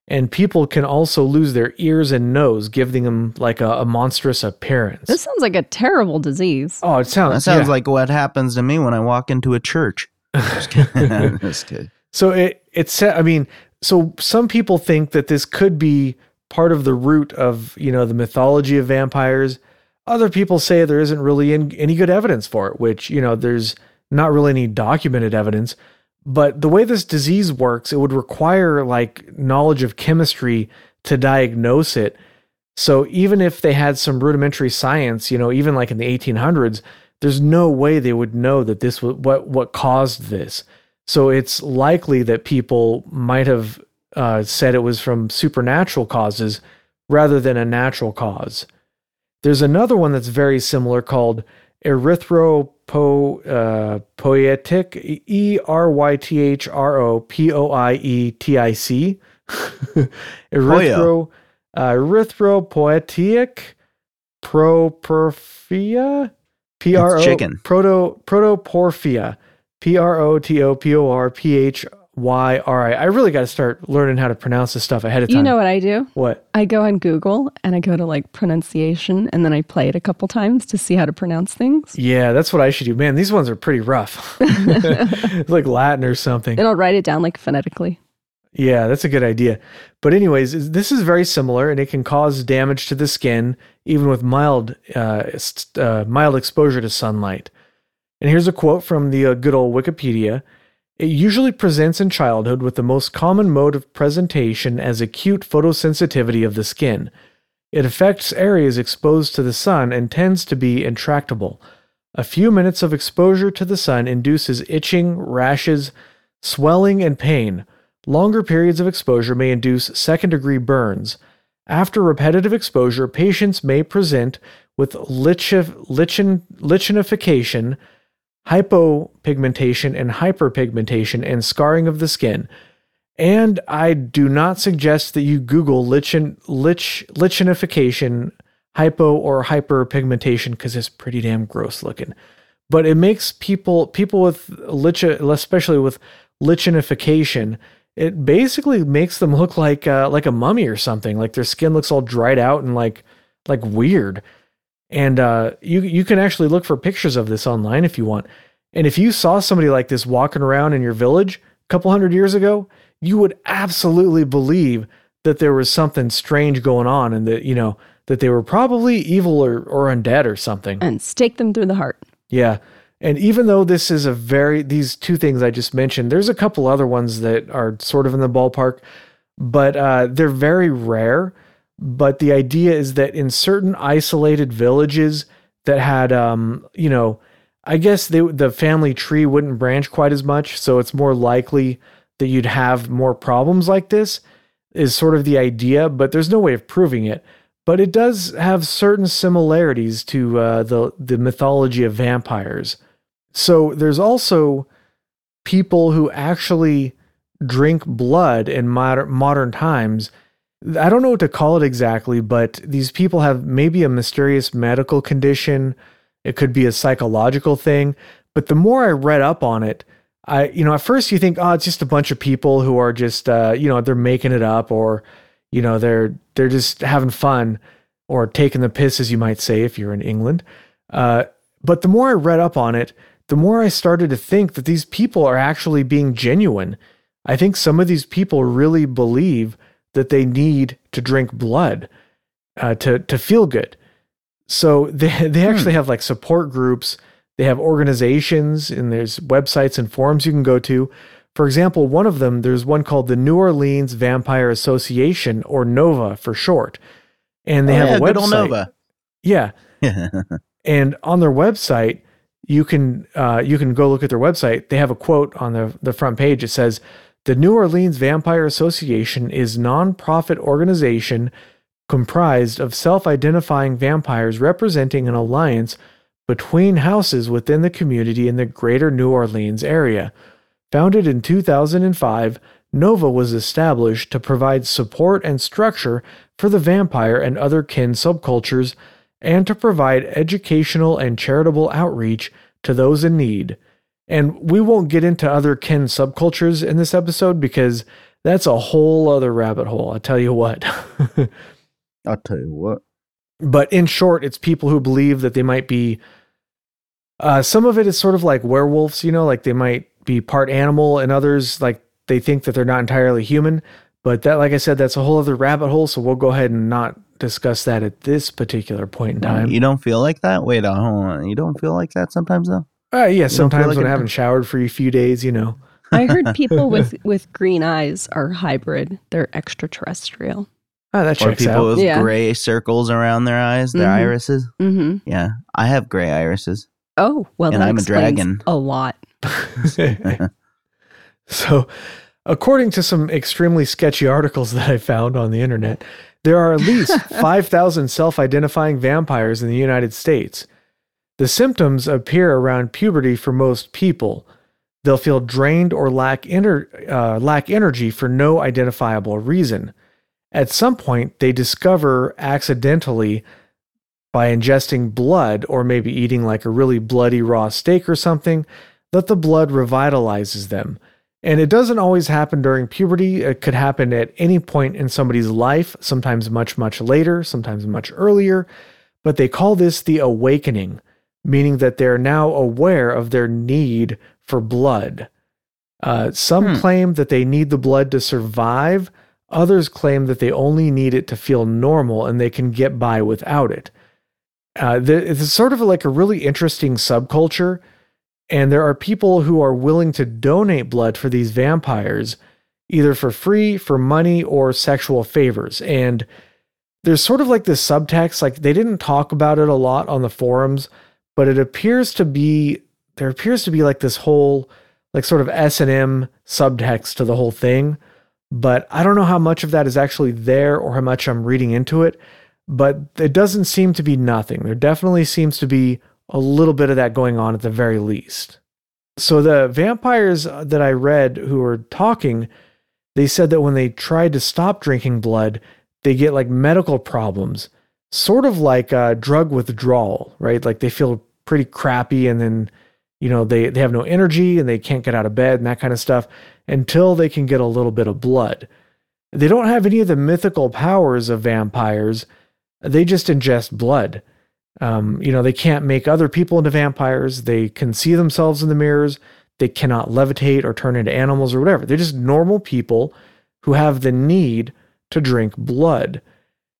And people can also lose their ears and nose, giving them like a, a monstrous appearance.
This sounds like a terrible disease.
oh, it sounds
That sounds
yeah.
like what happens to me when I walk into a church. Just kidding. Just kidding.
So it it's I mean, so some people think that this could be part of the root of, you know, the mythology of vampires. Other people say there isn't really any good evidence for it, which, you know, there's not really any documented evidence. But the way this disease works, it would require like knowledge of chemistry to diagnose it. So even if they had some rudimentary science, you know, even like in the 1800s, there's no way they would know that this was what what caused this. So it's likely that people might have uh, said it was from supernatural causes rather than a natural cause. There's another one that's very similar called erythropoietic, E R Y T H R O P O I E T I C. Erythro, uh, erythropoietic proporphia, P R O
chicken.
proto protoporphia, P R O T O P O R P H Y R I. I really got to start learning how to pronounce this stuff ahead of time.
You know what I do?
what?
I go on Google and I go to like pronunciation and then I play it a couple times to see how to pronounce things.
Yeah, that's what I should do. Man, these ones are pretty rough. It's like Latin or something.
And I'll write it down like phonetically.
Yeah, that's a good idea. But anyways, this is very similar, and it can cause damage to the skin even with mild, uh, st- uh, mild exposure to sunlight. And here's a quote from the uh, good old Wikipedia. It usually presents in childhood with the most common mode of presentation as acute photosensitivity of the skin. It affects areas exposed to the sun and tends to be intractable. A few minutes of exposure to the sun induces itching, rashes, swelling, and pain. Longer periods of exposure may induce second degree burns. After repetitive exposure, patients may present with lichen, lichen, lichenification, hypopigmentation, and hyperpigmentation and scarring of the skin. And I do not suggest that you Google lichen, lich, lichenification, hypo, or hyperpigmentation because it's pretty damn gross looking. But it makes people people with lich, especially with lichenification, it basically makes them look like uh, like a mummy or something. Like their skin looks all dried out and like like weird. And uh, you you can actually look for pictures of this online if you want. And if you saw somebody like this walking around in your village a couple hundred years ago, you would absolutely believe that there was something strange going on and that, you know, that they were probably evil or, or undead or something.
And stake them through the heart.
Yeah. And even though this is a very, these two things I just mentioned, there's a couple other ones that are sort of in the ballpark, but uh, they're very rare. But the idea is that in certain isolated villages that had, um, you know, I guess they, the family tree wouldn't branch quite as much. So it's more likely that you'd have more problems like this, is sort of the idea, but there's no way of proving it but it does have certain similarities to uh, the the mythology of vampires. So there's also people who actually drink blood in modern modern times. I don't know what to call it exactly, but these people have maybe a mysterious medical condition. It could be a psychological thing. But the more I read up on it, I you know at first you think oh it's just a bunch of people who are just uh, you know they're making it up or you know they're they're just having fun or taking the piss as you might say if you're in england uh, but the more i read up on it the more i started to think that these people are actually being genuine i think some of these people really believe that they need to drink blood uh, to to feel good so they they actually hmm. have like support groups they have organizations and there's websites and forums you can go to for example, one of them, there's one called the New Orleans Vampire Association, or NOVA for short. And they oh, have yeah, a website. Nova. Yeah. and on their website, you can uh, you can go look at their website. They have a quote on the, the front page. It says, The New Orleans Vampire Association is a non-profit organization comprised of self-identifying vampires representing an alliance between houses within the community in the greater New Orleans area. Founded in 2005, Nova was established to provide support and structure for the vampire and other kin subcultures and to provide educational and charitable outreach to those in need. And we won't get into other kin subcultures in this episode because that's a whole other rabbit hole. I tell you what.
I'll tell you what.
But in short, it's people who believe that they might be. Uh, some of it is sort of like werewolves, you know, like they might be part animal, and others like they think that they're not entirely human. But that, like I said, that's a whole other rabbit hole. So we'll go ahead and not discuss that at this particular point in time.
You don't feel like that? Wait, a hold on. You don't feel like that sometimes though?
Uh, yeah, sometimes like when I haven't showered for a few days, you know.
I heard people with with green eyes are hybrid. They're extraterrestrial.
Oh, that checks
or people
out.
with yeah. gray circles around their eyes, their mm-hmm. irises.
Mm-hmm.
Yeah, I have gray irises.
Oh well,
and I'm a dragon.
A lot.
so, according to some extremely sketchy articles that I found on the internet, there are at least 5,000 self identifying vampires in the United States. The symptoms appear around puberty for most people. They'll feel drained or lack, ener- uh, lack energy for no identifiable reason. At some point, they discover accidentally by ingesting blood or maybe eating like a really bloody raw steak or something that the blood revitalizes them. And it doesn't always happen during puberty. It could happen at any point in somebody's life, sometimes much, much later, sometimes much earlier. But they call this the awakening, meaning that they're now aware of their need for blood. Uh, some hmm. claim that they need the blood to survive. Others claim that they only need it to feel normal and they can get by without it. Uh, it's sort of like a really interesting subculture and there are people who are willing to donate blood for these vampires, either for free, for money, or sexual favors. And there's sort of like this subtext, like they didn't talk about it a lot on the forums, but it appears to be there appears to be like this whole like sort of S&M subtext to the whole thing, but I don't know how much of that is actually there or how much I'm reading into it, but it doesn't seem to be nothing. There definitely seems to be a little bit of that going on at the very least. So the vampires uh, that I read who were talking, they said that when they tried to stop drinking blood, they get like medical problems, sort of like a drug withdrawal, right? Like they feel pretty crappy and then you know they, they have no energy and they can't get out of bed and that kind of stuff until they can get a little bit of blood. They don't have any of the mythical powers of vampires. They just ingest blood. Um, you know, they can't make other people into vampires. They can see themselves in the mirrors. They cannot levitate or turn into animals or whatever. They're just normal people who have the need to drink blood.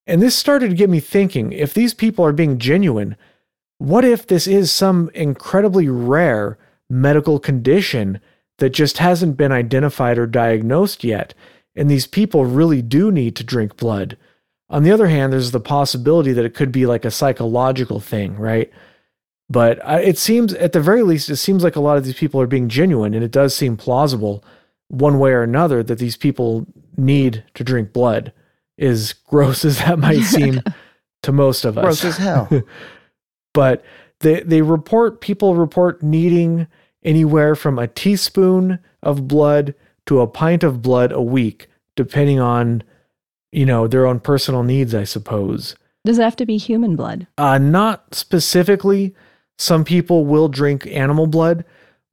And this started to get me thinking if these people are being genuine, what if this is some incredibly rare medical condition that just hasn't been identified or diagnosed yet? And these people really do need to drink blood. On the other hand, there's the possibility that it could be like a psychological thing, right? But uh, it seems, at the very least, it seems like a lot of these people are being genuine, and it does seem plausible, one way or another, that these people need to drink blood. As gross as that might seem to most of us,
Gross as hell.
but they they report people report needing anywhere from a teaspoon of blood to a pint of blood a week, depending on you know their own personal needs, I suppose.
Does it have to be human blood?
Uh, not specifically. Some people will drink animal blood,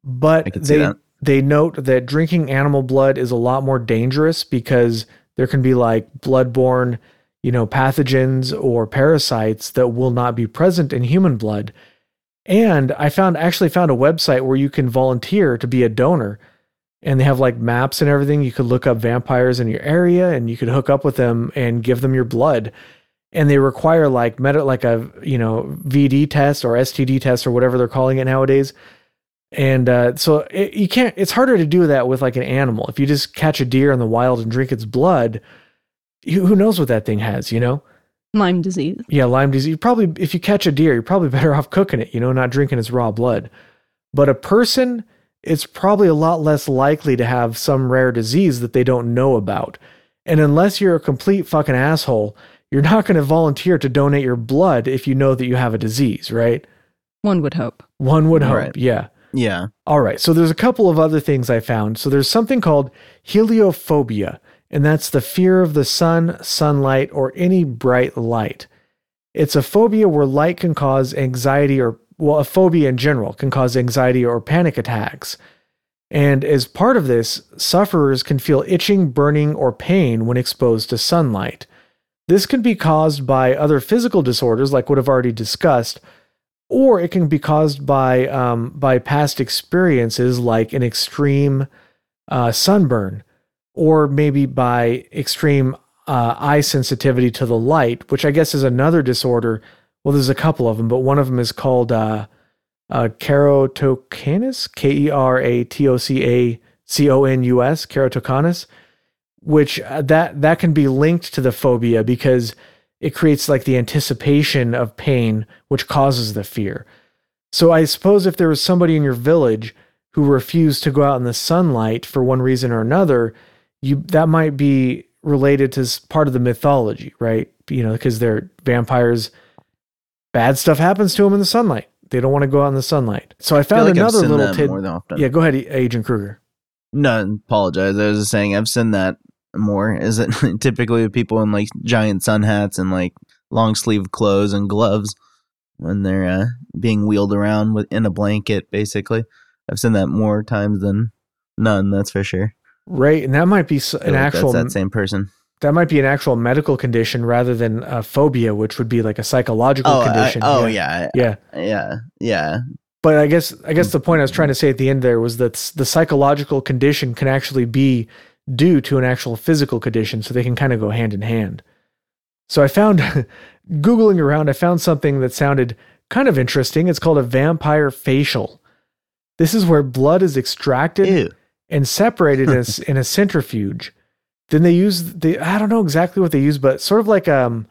but
I can see
they they note that drinking animal blood is a lot more dangerous because there can be like bloodborne, you know, pathogens or parasites that will not be present in human blood. And I found actually found a website where you can volunteer to be a donor. And they have like maps and everything. You could look up vampires in your area and you could hook up with them and give them your blood. And they require like meta like a you know VD test or STD test or whatever they're calling it nowadays. And uh, so it, you can't. It's harder to do that with like an animal. If you just catch a deer in the wild and drink its blood, who knows what that thing has? You know.
Lyme disease.
Yeah, Lyme disease. You probably, if you catch a deer, you're probably better off cooking it, you know, not drinking its raw blood. But a person, it's probably a lot less likely to have some rare disease that they don't know about. And unless you're a complete fucking asshole, you're not going to volunteer to donate your blood if you know that you have a disease, right?
One would hope.
One would hope.
Right.
Yeah.
Yeah.
All right. So there's a couple of other things I found. So there's something called heliophobia, and that's the fear of the sun, sunlight, or any bright light. It's a phobia where light can cause anxiety or, well, a phobia in general can cause anxiety or panic attacks. And as part of this, sufferers can feel itching, burning, or pain when exposed to sunlight. This can be caused by other physical disorders, like what I've already discussed, or it can be caused by um, by past experiences, like an extreme uh, sunburn, or maybe by extreme uh, eye sensitivity to the light, which I guess is another disorder. Well, there's a couple of them, but one of them is called uh, uh, keratoconus, K E R A T O C A C O N U S, keratoconus, which uh, that that can be linked to the phobia because it creates like the anticipation of pain, which causes the fear. So I suppose if there was somebody in your village who refused to go out in the sunlight for one reason or another, you that might be related to part of the mythology, right? You know, because they're vampires. Bad stuff happens to them in the sunlight. They don't want to go out in the sunlight. So I
I
found
I've
another little
that
tid.
more than often.
Yeah, go ahead, Agent Kruger.
No, apologize. I was just saying I've seen that more. Is it typically with people in like giant sun hats and like long sleeve clothes and gloves when they're uh, being wheeled around with in a blanket, basically. I've seen that more times than none. That's for sure.
Right, and that might be s-
I feel
an
like
actual
that same person.
that might be an actual medical condition rather than a phobia, which would be like a psychological
Oh, I-
condition.
oh yeah,
yeah.
yeah, yeah.
But I guess I guess mm. the point I was trying to say at the end there was that the psychological condition can actually be due to an actual physical condition, so they can kind of go hand in hand. So I found googling around, I found something that sounded kind of interesting. It's called a vampire facial. This is where blood is extracted
Ew.
And separated in, a, s- in a centrifuge. Then they use the I don't know exactly what they use, but sort of like um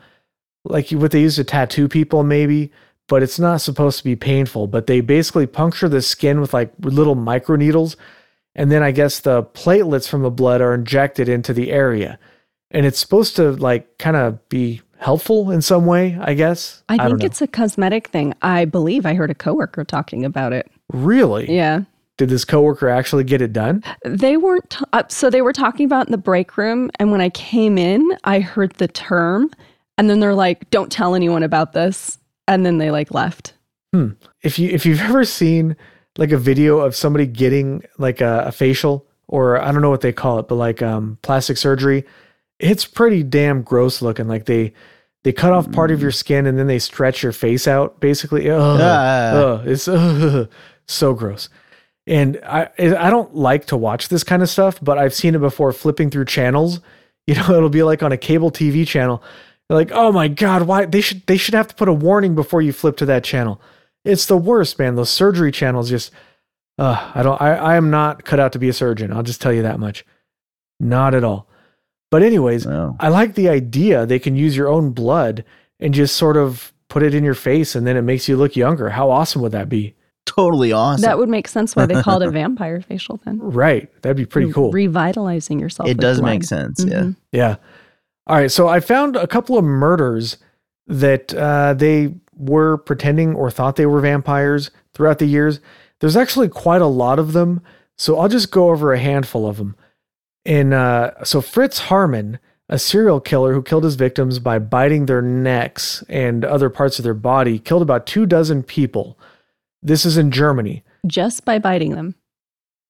like what they use to tattoo people maybe, but it's not supposed to be painful. But they basically puncture the skin with like little micro needles, and then I guess the platelets from the blood are injected into the area, and it's supposed to like kind of be helpful in some way. I guess
I
don't
think
know.
it's a cosmetic thing. I believe I heard a coworker talking about it.
really.
Yeah.
Did this coworker actually get it done?
They weren't, t- uh, so they were talking about in the break room. And when I came in, I heard the term. And then they're like, don't tell anyone about this. And then they like left.
if you if you've ever seen like a video of somebody getting like a, a facial or I don't know what they call it, but like um plastic surgery, it's pretty damn gross looking. Like they They cut off part of your skin and then they stretch your face out. Basically, Ugh.
Ah.
Ugh, it's ugh, so gross. And I I don't like to watch this kind of stuff, but I've seen it before flipping through channels. You know, it'll be like on a cable TV channel. Like, oh my god, why they should they should have to put a warning before you flip to that channel. It's the worst, man. Those surgery channels just uh, I don't I, I am not cut out to be a surgeon. I'll just tell you that much. Not at all. But anyways. I like the idea they can use your own blood and just sort of put it in your face and then it makes you look younger. How awesome would that be?
Totally awesome.
That would make sense why they called it vampire facial then.
Right. That'd be pretty cool.
Revitalizing yourself.
it does
blood.
make sense. Yeah.
Mhm.
Yeah. All right. So I found a couple of murders that uh, they were pretending or thought they were vampires throughout the years. There's actually quite a lot of them. So I'll just go over a handful of them. In uh, so Fritz Haarmann, a serial killer who killed his victims by biting their necks and other parts of their body, killed about two dozen people. This is in Germany.
Just by biting them.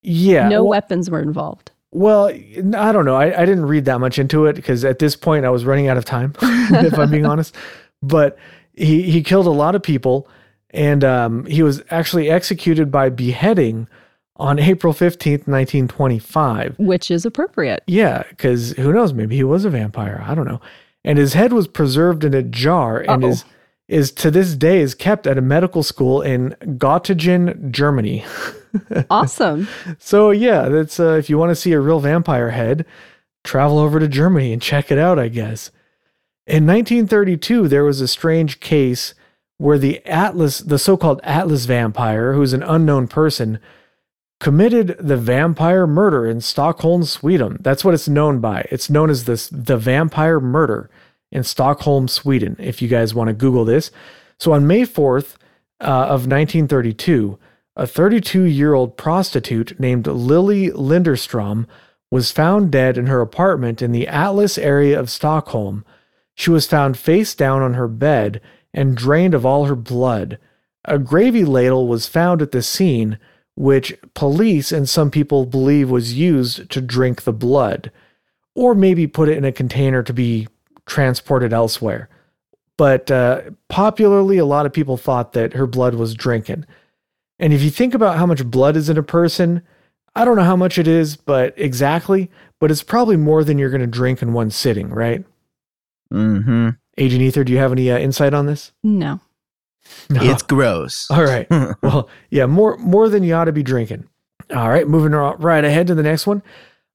Yeah.
no
well-
weapons were involved.
Well, I don't know. I, I didn't read that much into it because at this point I was running out of time, if I'm being honest. But he, he killed a lot of people and um, he was actually executed by beheading on April 15th, 1925.
Which is appropriate.
Yeah, because who knows? Maybe he was a vampire. I don't know. And his head was preserved in a jar and
Uh-oh.
is is to this day is kept at a medical school in Göttingen, Germany.
Awesome.
So yeah, that's uh, if you want to see a real vampire head, travel over to Germany and check it out. I guess. In 1932, there was a strange case where the Atlas, the so-called Atlas vampire, who's an unknown person, committed the vampire murder in Stockholm, Sweden. That's what it's known by. It's known as this the vampire murder in Stockholm, Sweden. If you guys want to Google this, so on May 4th uh, of 1932, a 32-year-old prostitute named Lily Lindeström was found dead in her apartment in the Atlas area of Stockholm. She was found face down on her bed and drained of all her blood. A gravy ladle was found at the scene, which police and some people believe was used to drink the blood, or maybe put it in a container to be transported elsewhere. But uh, popularly, a lot of people thought that her blood was drinking. And if you think about how much blood is in a person, I don't know how much it is, but exactly, but it's probably more than you're going to drink in one sitting, right?
Mm-hmm.
Agent Ether, do you have any uh, insight on this?
No.
No.
It's gross.
All right. Well, yeah, more more than you ought to be drinking. All right, moving right ahead to the next one.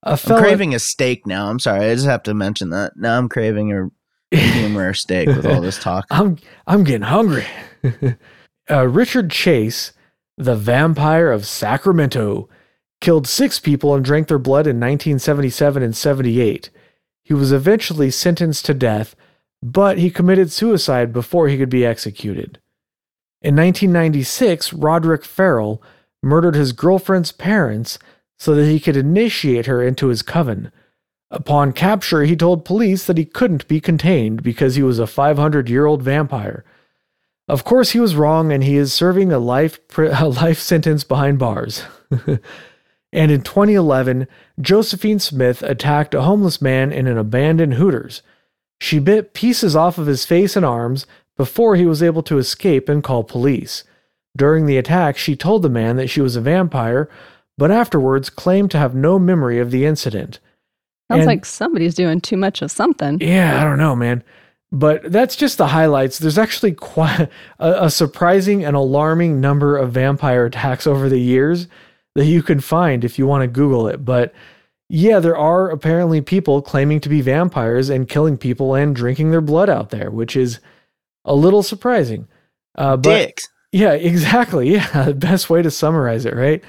A
I'm craving a steak now. I'm sorry. I just have to mention that. Now I'm craving a medium rare steak with all this talk.
I'm I'm getting hungry. uh, Richard Chase, the vampire of Sacramento, killed six people and drank their blood in 1977 and 78. He was eventually sentenced to death, but he committed suicide before he could be executed. In 1996, Roderick Ferrell murdered his girlfriend's parents so that he could initiate her into his coven. Upon capture, he told police that he couldn't be contained because he was a 500 year old vampire. Of course, he was wrong, and he is serving a life, a life sentence behind bars. and in 2011, Josephine Smith attacked a homeless man in an abandoned Hooters. She bit pieces off of his face and arms before he was able to escape and call police. During the attack, she told the man that she was a vampire, but afterwards claimed to have no memory of the incident.
Sounds
And-
like somebody's doing too much of something.
Yeah, I don't know, man. But that's just the highlights. There's actually quite a, a surprising and alarming number of vampire attacks over the years that you can find if you want to Google it. But yeah, there are apparently people claiming to be vampires and killing people and drinking their blood out there, which is a little surprising. Uh, but
Dicks.
yeah, exactly. Yeah, the best way to summarize it, right?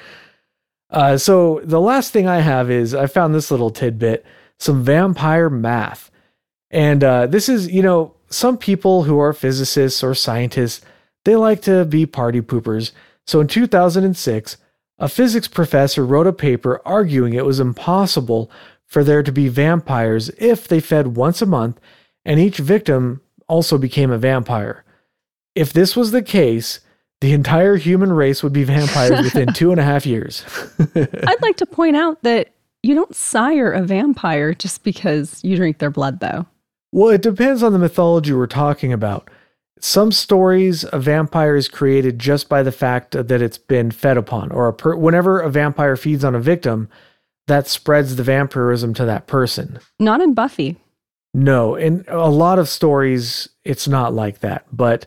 Uh, so the last thing I have is I found this little tidbit: some vampire math, and uh, this is you know some people who are physicists or scientists they like to be party poopers. So in 2006, a physics professor wrote a paper arguing it was impossible for there to be vampires if they fed once a month and each victim also became a vampire. If this was the case, the entire human race would be vampires within two and a half years.
I'd like to point out that you don't sire a vampire just because you drink their blood, though.
Well, it depends on the mythology we're talking about. Some stories, a vampire is created just by the fact that it's been fed upon, or a per- whenever a vampire feeds on a victim, that spreads the vampirism to that person.
Not in Buffy.
No, in a lot of stories, it's not like that. But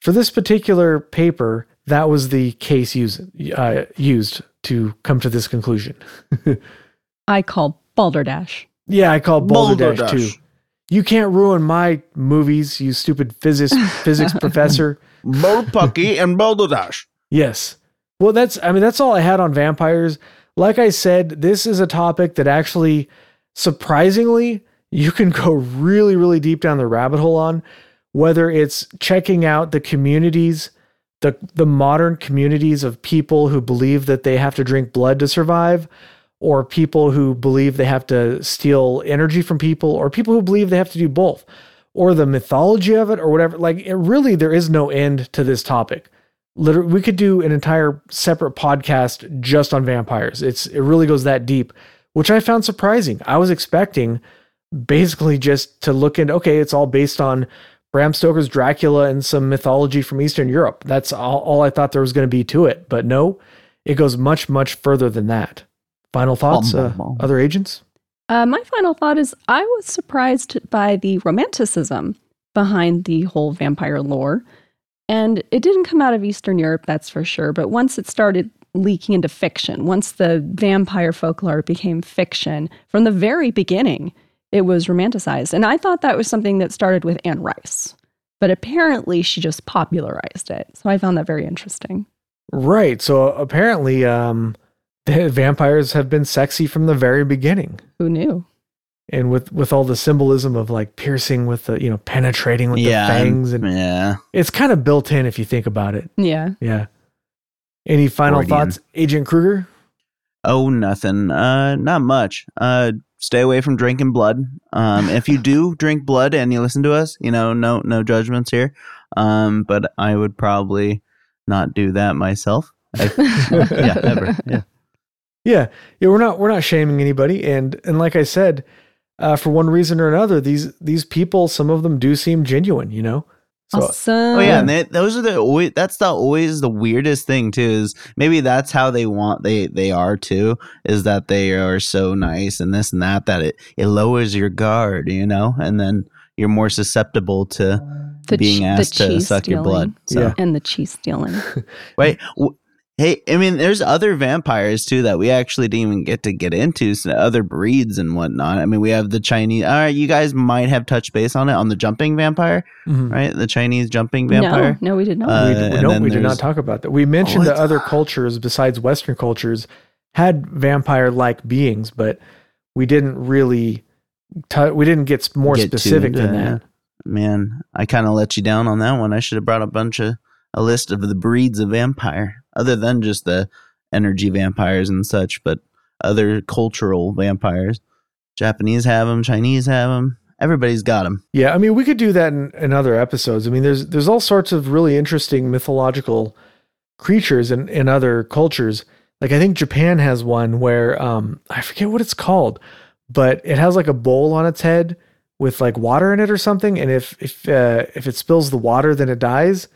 for this particular paper, that was the case used uh, used to come to this conclusion.
I call Balderdash.
Yeah, I call Balderdash,
Balderdash.
too. You can't ruin my movies, you stupid physics physics professor.
Bullpucky and Balderdash.
Yes. Well, that's I mean that's all I had on vampires. Like I said, this is a topic that actually surprisingly you can go really really deep down the rabbit hole on whether it's checking out the communities the the modern communities of people who believe that they have to drink blood to survive or people who believe they have to steal energy from people or people who believe they have to do both or the mythology of it or whatever. Like it really there is no end to this topic. Literally we could do an entire separate podcast just on vampires. It's it really goes that deep which i found surprising. I was expecting basically just to look into okay it's all based on bram stoker's dracula and some mythology from eastern europe that's all, all i thought there was going to be to it but no it goes much much further than that final thoughts
Bum,
uh,
bum, bum.
other agents
Uh, my final thought is I was surprised by the romanticism behind the whole vampire lore. And it didn't come out of Eastern Europe, that's for sure. But once it started leaking into fiction, once the vampire folklore became fiction, from the very beginning, it was romanticized. And I thought that was something that started with Anne Rice. But apparently, she just popularized it. So I found that very interesting.
right so apparently um the vampires have been sexy from the very beginning
Who knew?
and with with all the symbolism of like piercing with the you know penetrating with
yeah,
the fangs and
yeah.
it's kind of built in if you think about it
Yeah.
yeah any final
Freudian.
thoughts agent kruger
Oh, nothing. Uh, not much. Uh, stay away from drinking blood. Um, if you do drink blood and you listen to us, you know, no, no judgments here. Um, but I would probably not do that myself. I, yeah, never. Yeah.
yeah yeah we're not we're not shaming anybody and and like i said uh, for one reason or another these these people some of them do seem genuine you know so
awesome.
Oh yeah, and they, those are the always, that's the always the weirdest thing too is maybe that's how they want they they are too is that they are so nice and this and that that it it lowers your guard you know and then you're more susceptible to
The
being
che- the
asked to
cheese
suck your blood. So
Yeah.
And the cheese stealing.
wait, w- hey, I mean, there's other vampires too that we actually didn't even get to get into. So other breeds and whatnot. I mean, we have the Chinese. All right, you guys might have touched base on it on the jumping vampire,
mhm.
right? The Chinese jumping vampire.
no, we did not.
Uh,
we,
and
no,
then
we did not talk about that. We mentioned
Oh,
that other cultures besides Western cultures had vampire-like beings, but we didn't really, t- we didn't get more
Get
specific
into
than
it,
that.
Man, I kind of let you down on that one. I should have brought a bunch of a list of the breeds of vampire, other than just the energy vampires and such, but other cultural vampires. Japanese have them, Chinese have them. Everybody's got them.
Yeah, I mean, we could do that in, in other episodes. I mean, there's there's all sorts of really interesting mythological creatures in, in other cultures. Like I think Japan has one where um I forget what it's called, but it has like a bowl on its head with like water in it or something, and if if uh, if it spills the water, then it dies.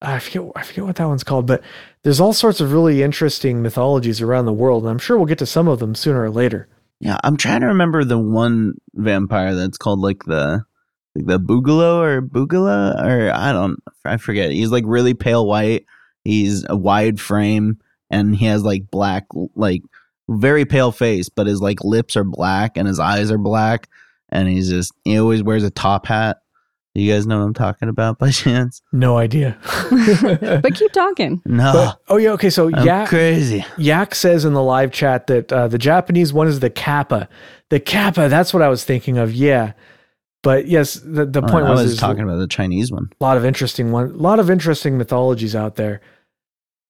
I forget I forget what that one's called, but there's all sorts of really interesting mythologies around the world, and I'm sure we'll get to some of them sooner or later.
Yeah, I'm trying to remember the one vampire that's called like the like the Boogaloo or Boogala or I don't I forget. He's like really pale white. He's a wide frame and he has like black like very pale face, but his like lips are black and his eyes are black and he's just he always wears a top hat. You guys know what I'm talking about by chance?
No idea.
but keep talking.
No.
But- oh yeah, okay. So
I'm
yeah,
crazy.
Yak says in the live chat that uh, the Japanese one is the kappa. The kappa, that's what I was thinking of. Yeah. But yes, the, the
Oh,
point
I
was,
was talking about the Chinese one.
a lot of interesting one, a lot of interesting mythologies out there.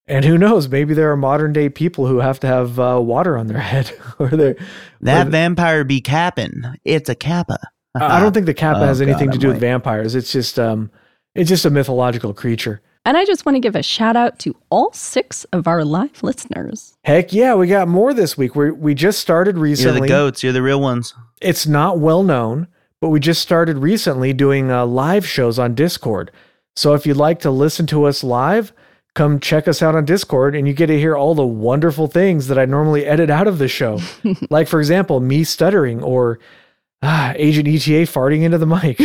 And who knows? Maybe there are modern day people who have to have uh, water on their head, or they.
That
or-
vampire be capping. It's a kappa.
I don't think the kappa
Oh,
has anything
God,
to do with vampires. It's just um, it's just a mythological creature.
And I just want to give a shout out to all six of our live listeners.
Heck yeah, we got more this week. We we just started recently.
You're
recently.
the goats. You're the real ones.
it's not well known, but we just started recently doing uh, live shows on Discord. So if you'd like to listen to us live, come check us out on Discord and you get to hear all the wonderful things that I normally edit out of the show. like, for example, me stuttering or ah, Agent ETA farting into the mic.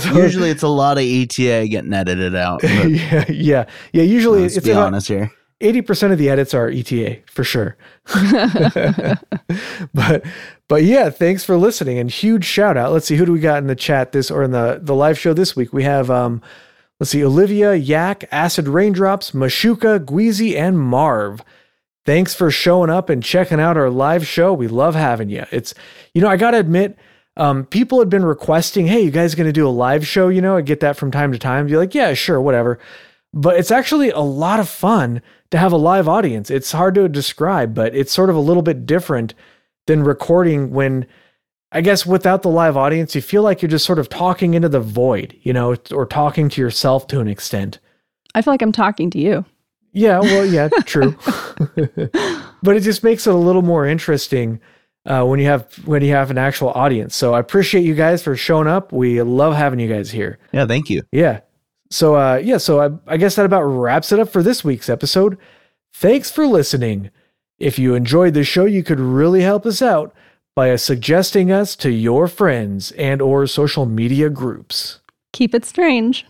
So-
Usually it's a lot of ETA getting edited out. but
yeah, yeah, yeah. Usually
Let's
it's
be
about
honest here.
eighty percent of the edits are ETA for sure. but but yeah, thanks for listening and huge shout out. Let's see who do we got in the chat this or in the the live show this week. We have um let's see Olivia, Yak, Acid Raindrops, Mashuka, Gweezy, and Marv. Thanks for showing up and checking out our live show. We love having you. It's you know, I got to admit um, people had been requesting, hey, you guys going to do a live show? You know, I get that from time to time. Be like, yeah, sure, whatever. But it's actually a lot of fun to have a live audience. It's hard to describe, but it's sort of a little bit different than recording when I guess without the live audience, you feel like you're just sort of talking into the void, you know, or talking to yourself to an extent.
I feel like I'm talking to you.
Yeah, well, yeah, true. but it just makes it a little more interesting uh, when you have when you have an actual audience. So I appreciate you guys for showing up. We love having you guys here.
Yeah, thank you.
Yeah. So uh yeah, so I, I guess that about wraps it up for this week's episode. Thanks for listening. If you enjoyed the show, you could really help us out by suggesting us to your friends and or social media groups.
Keep it strange.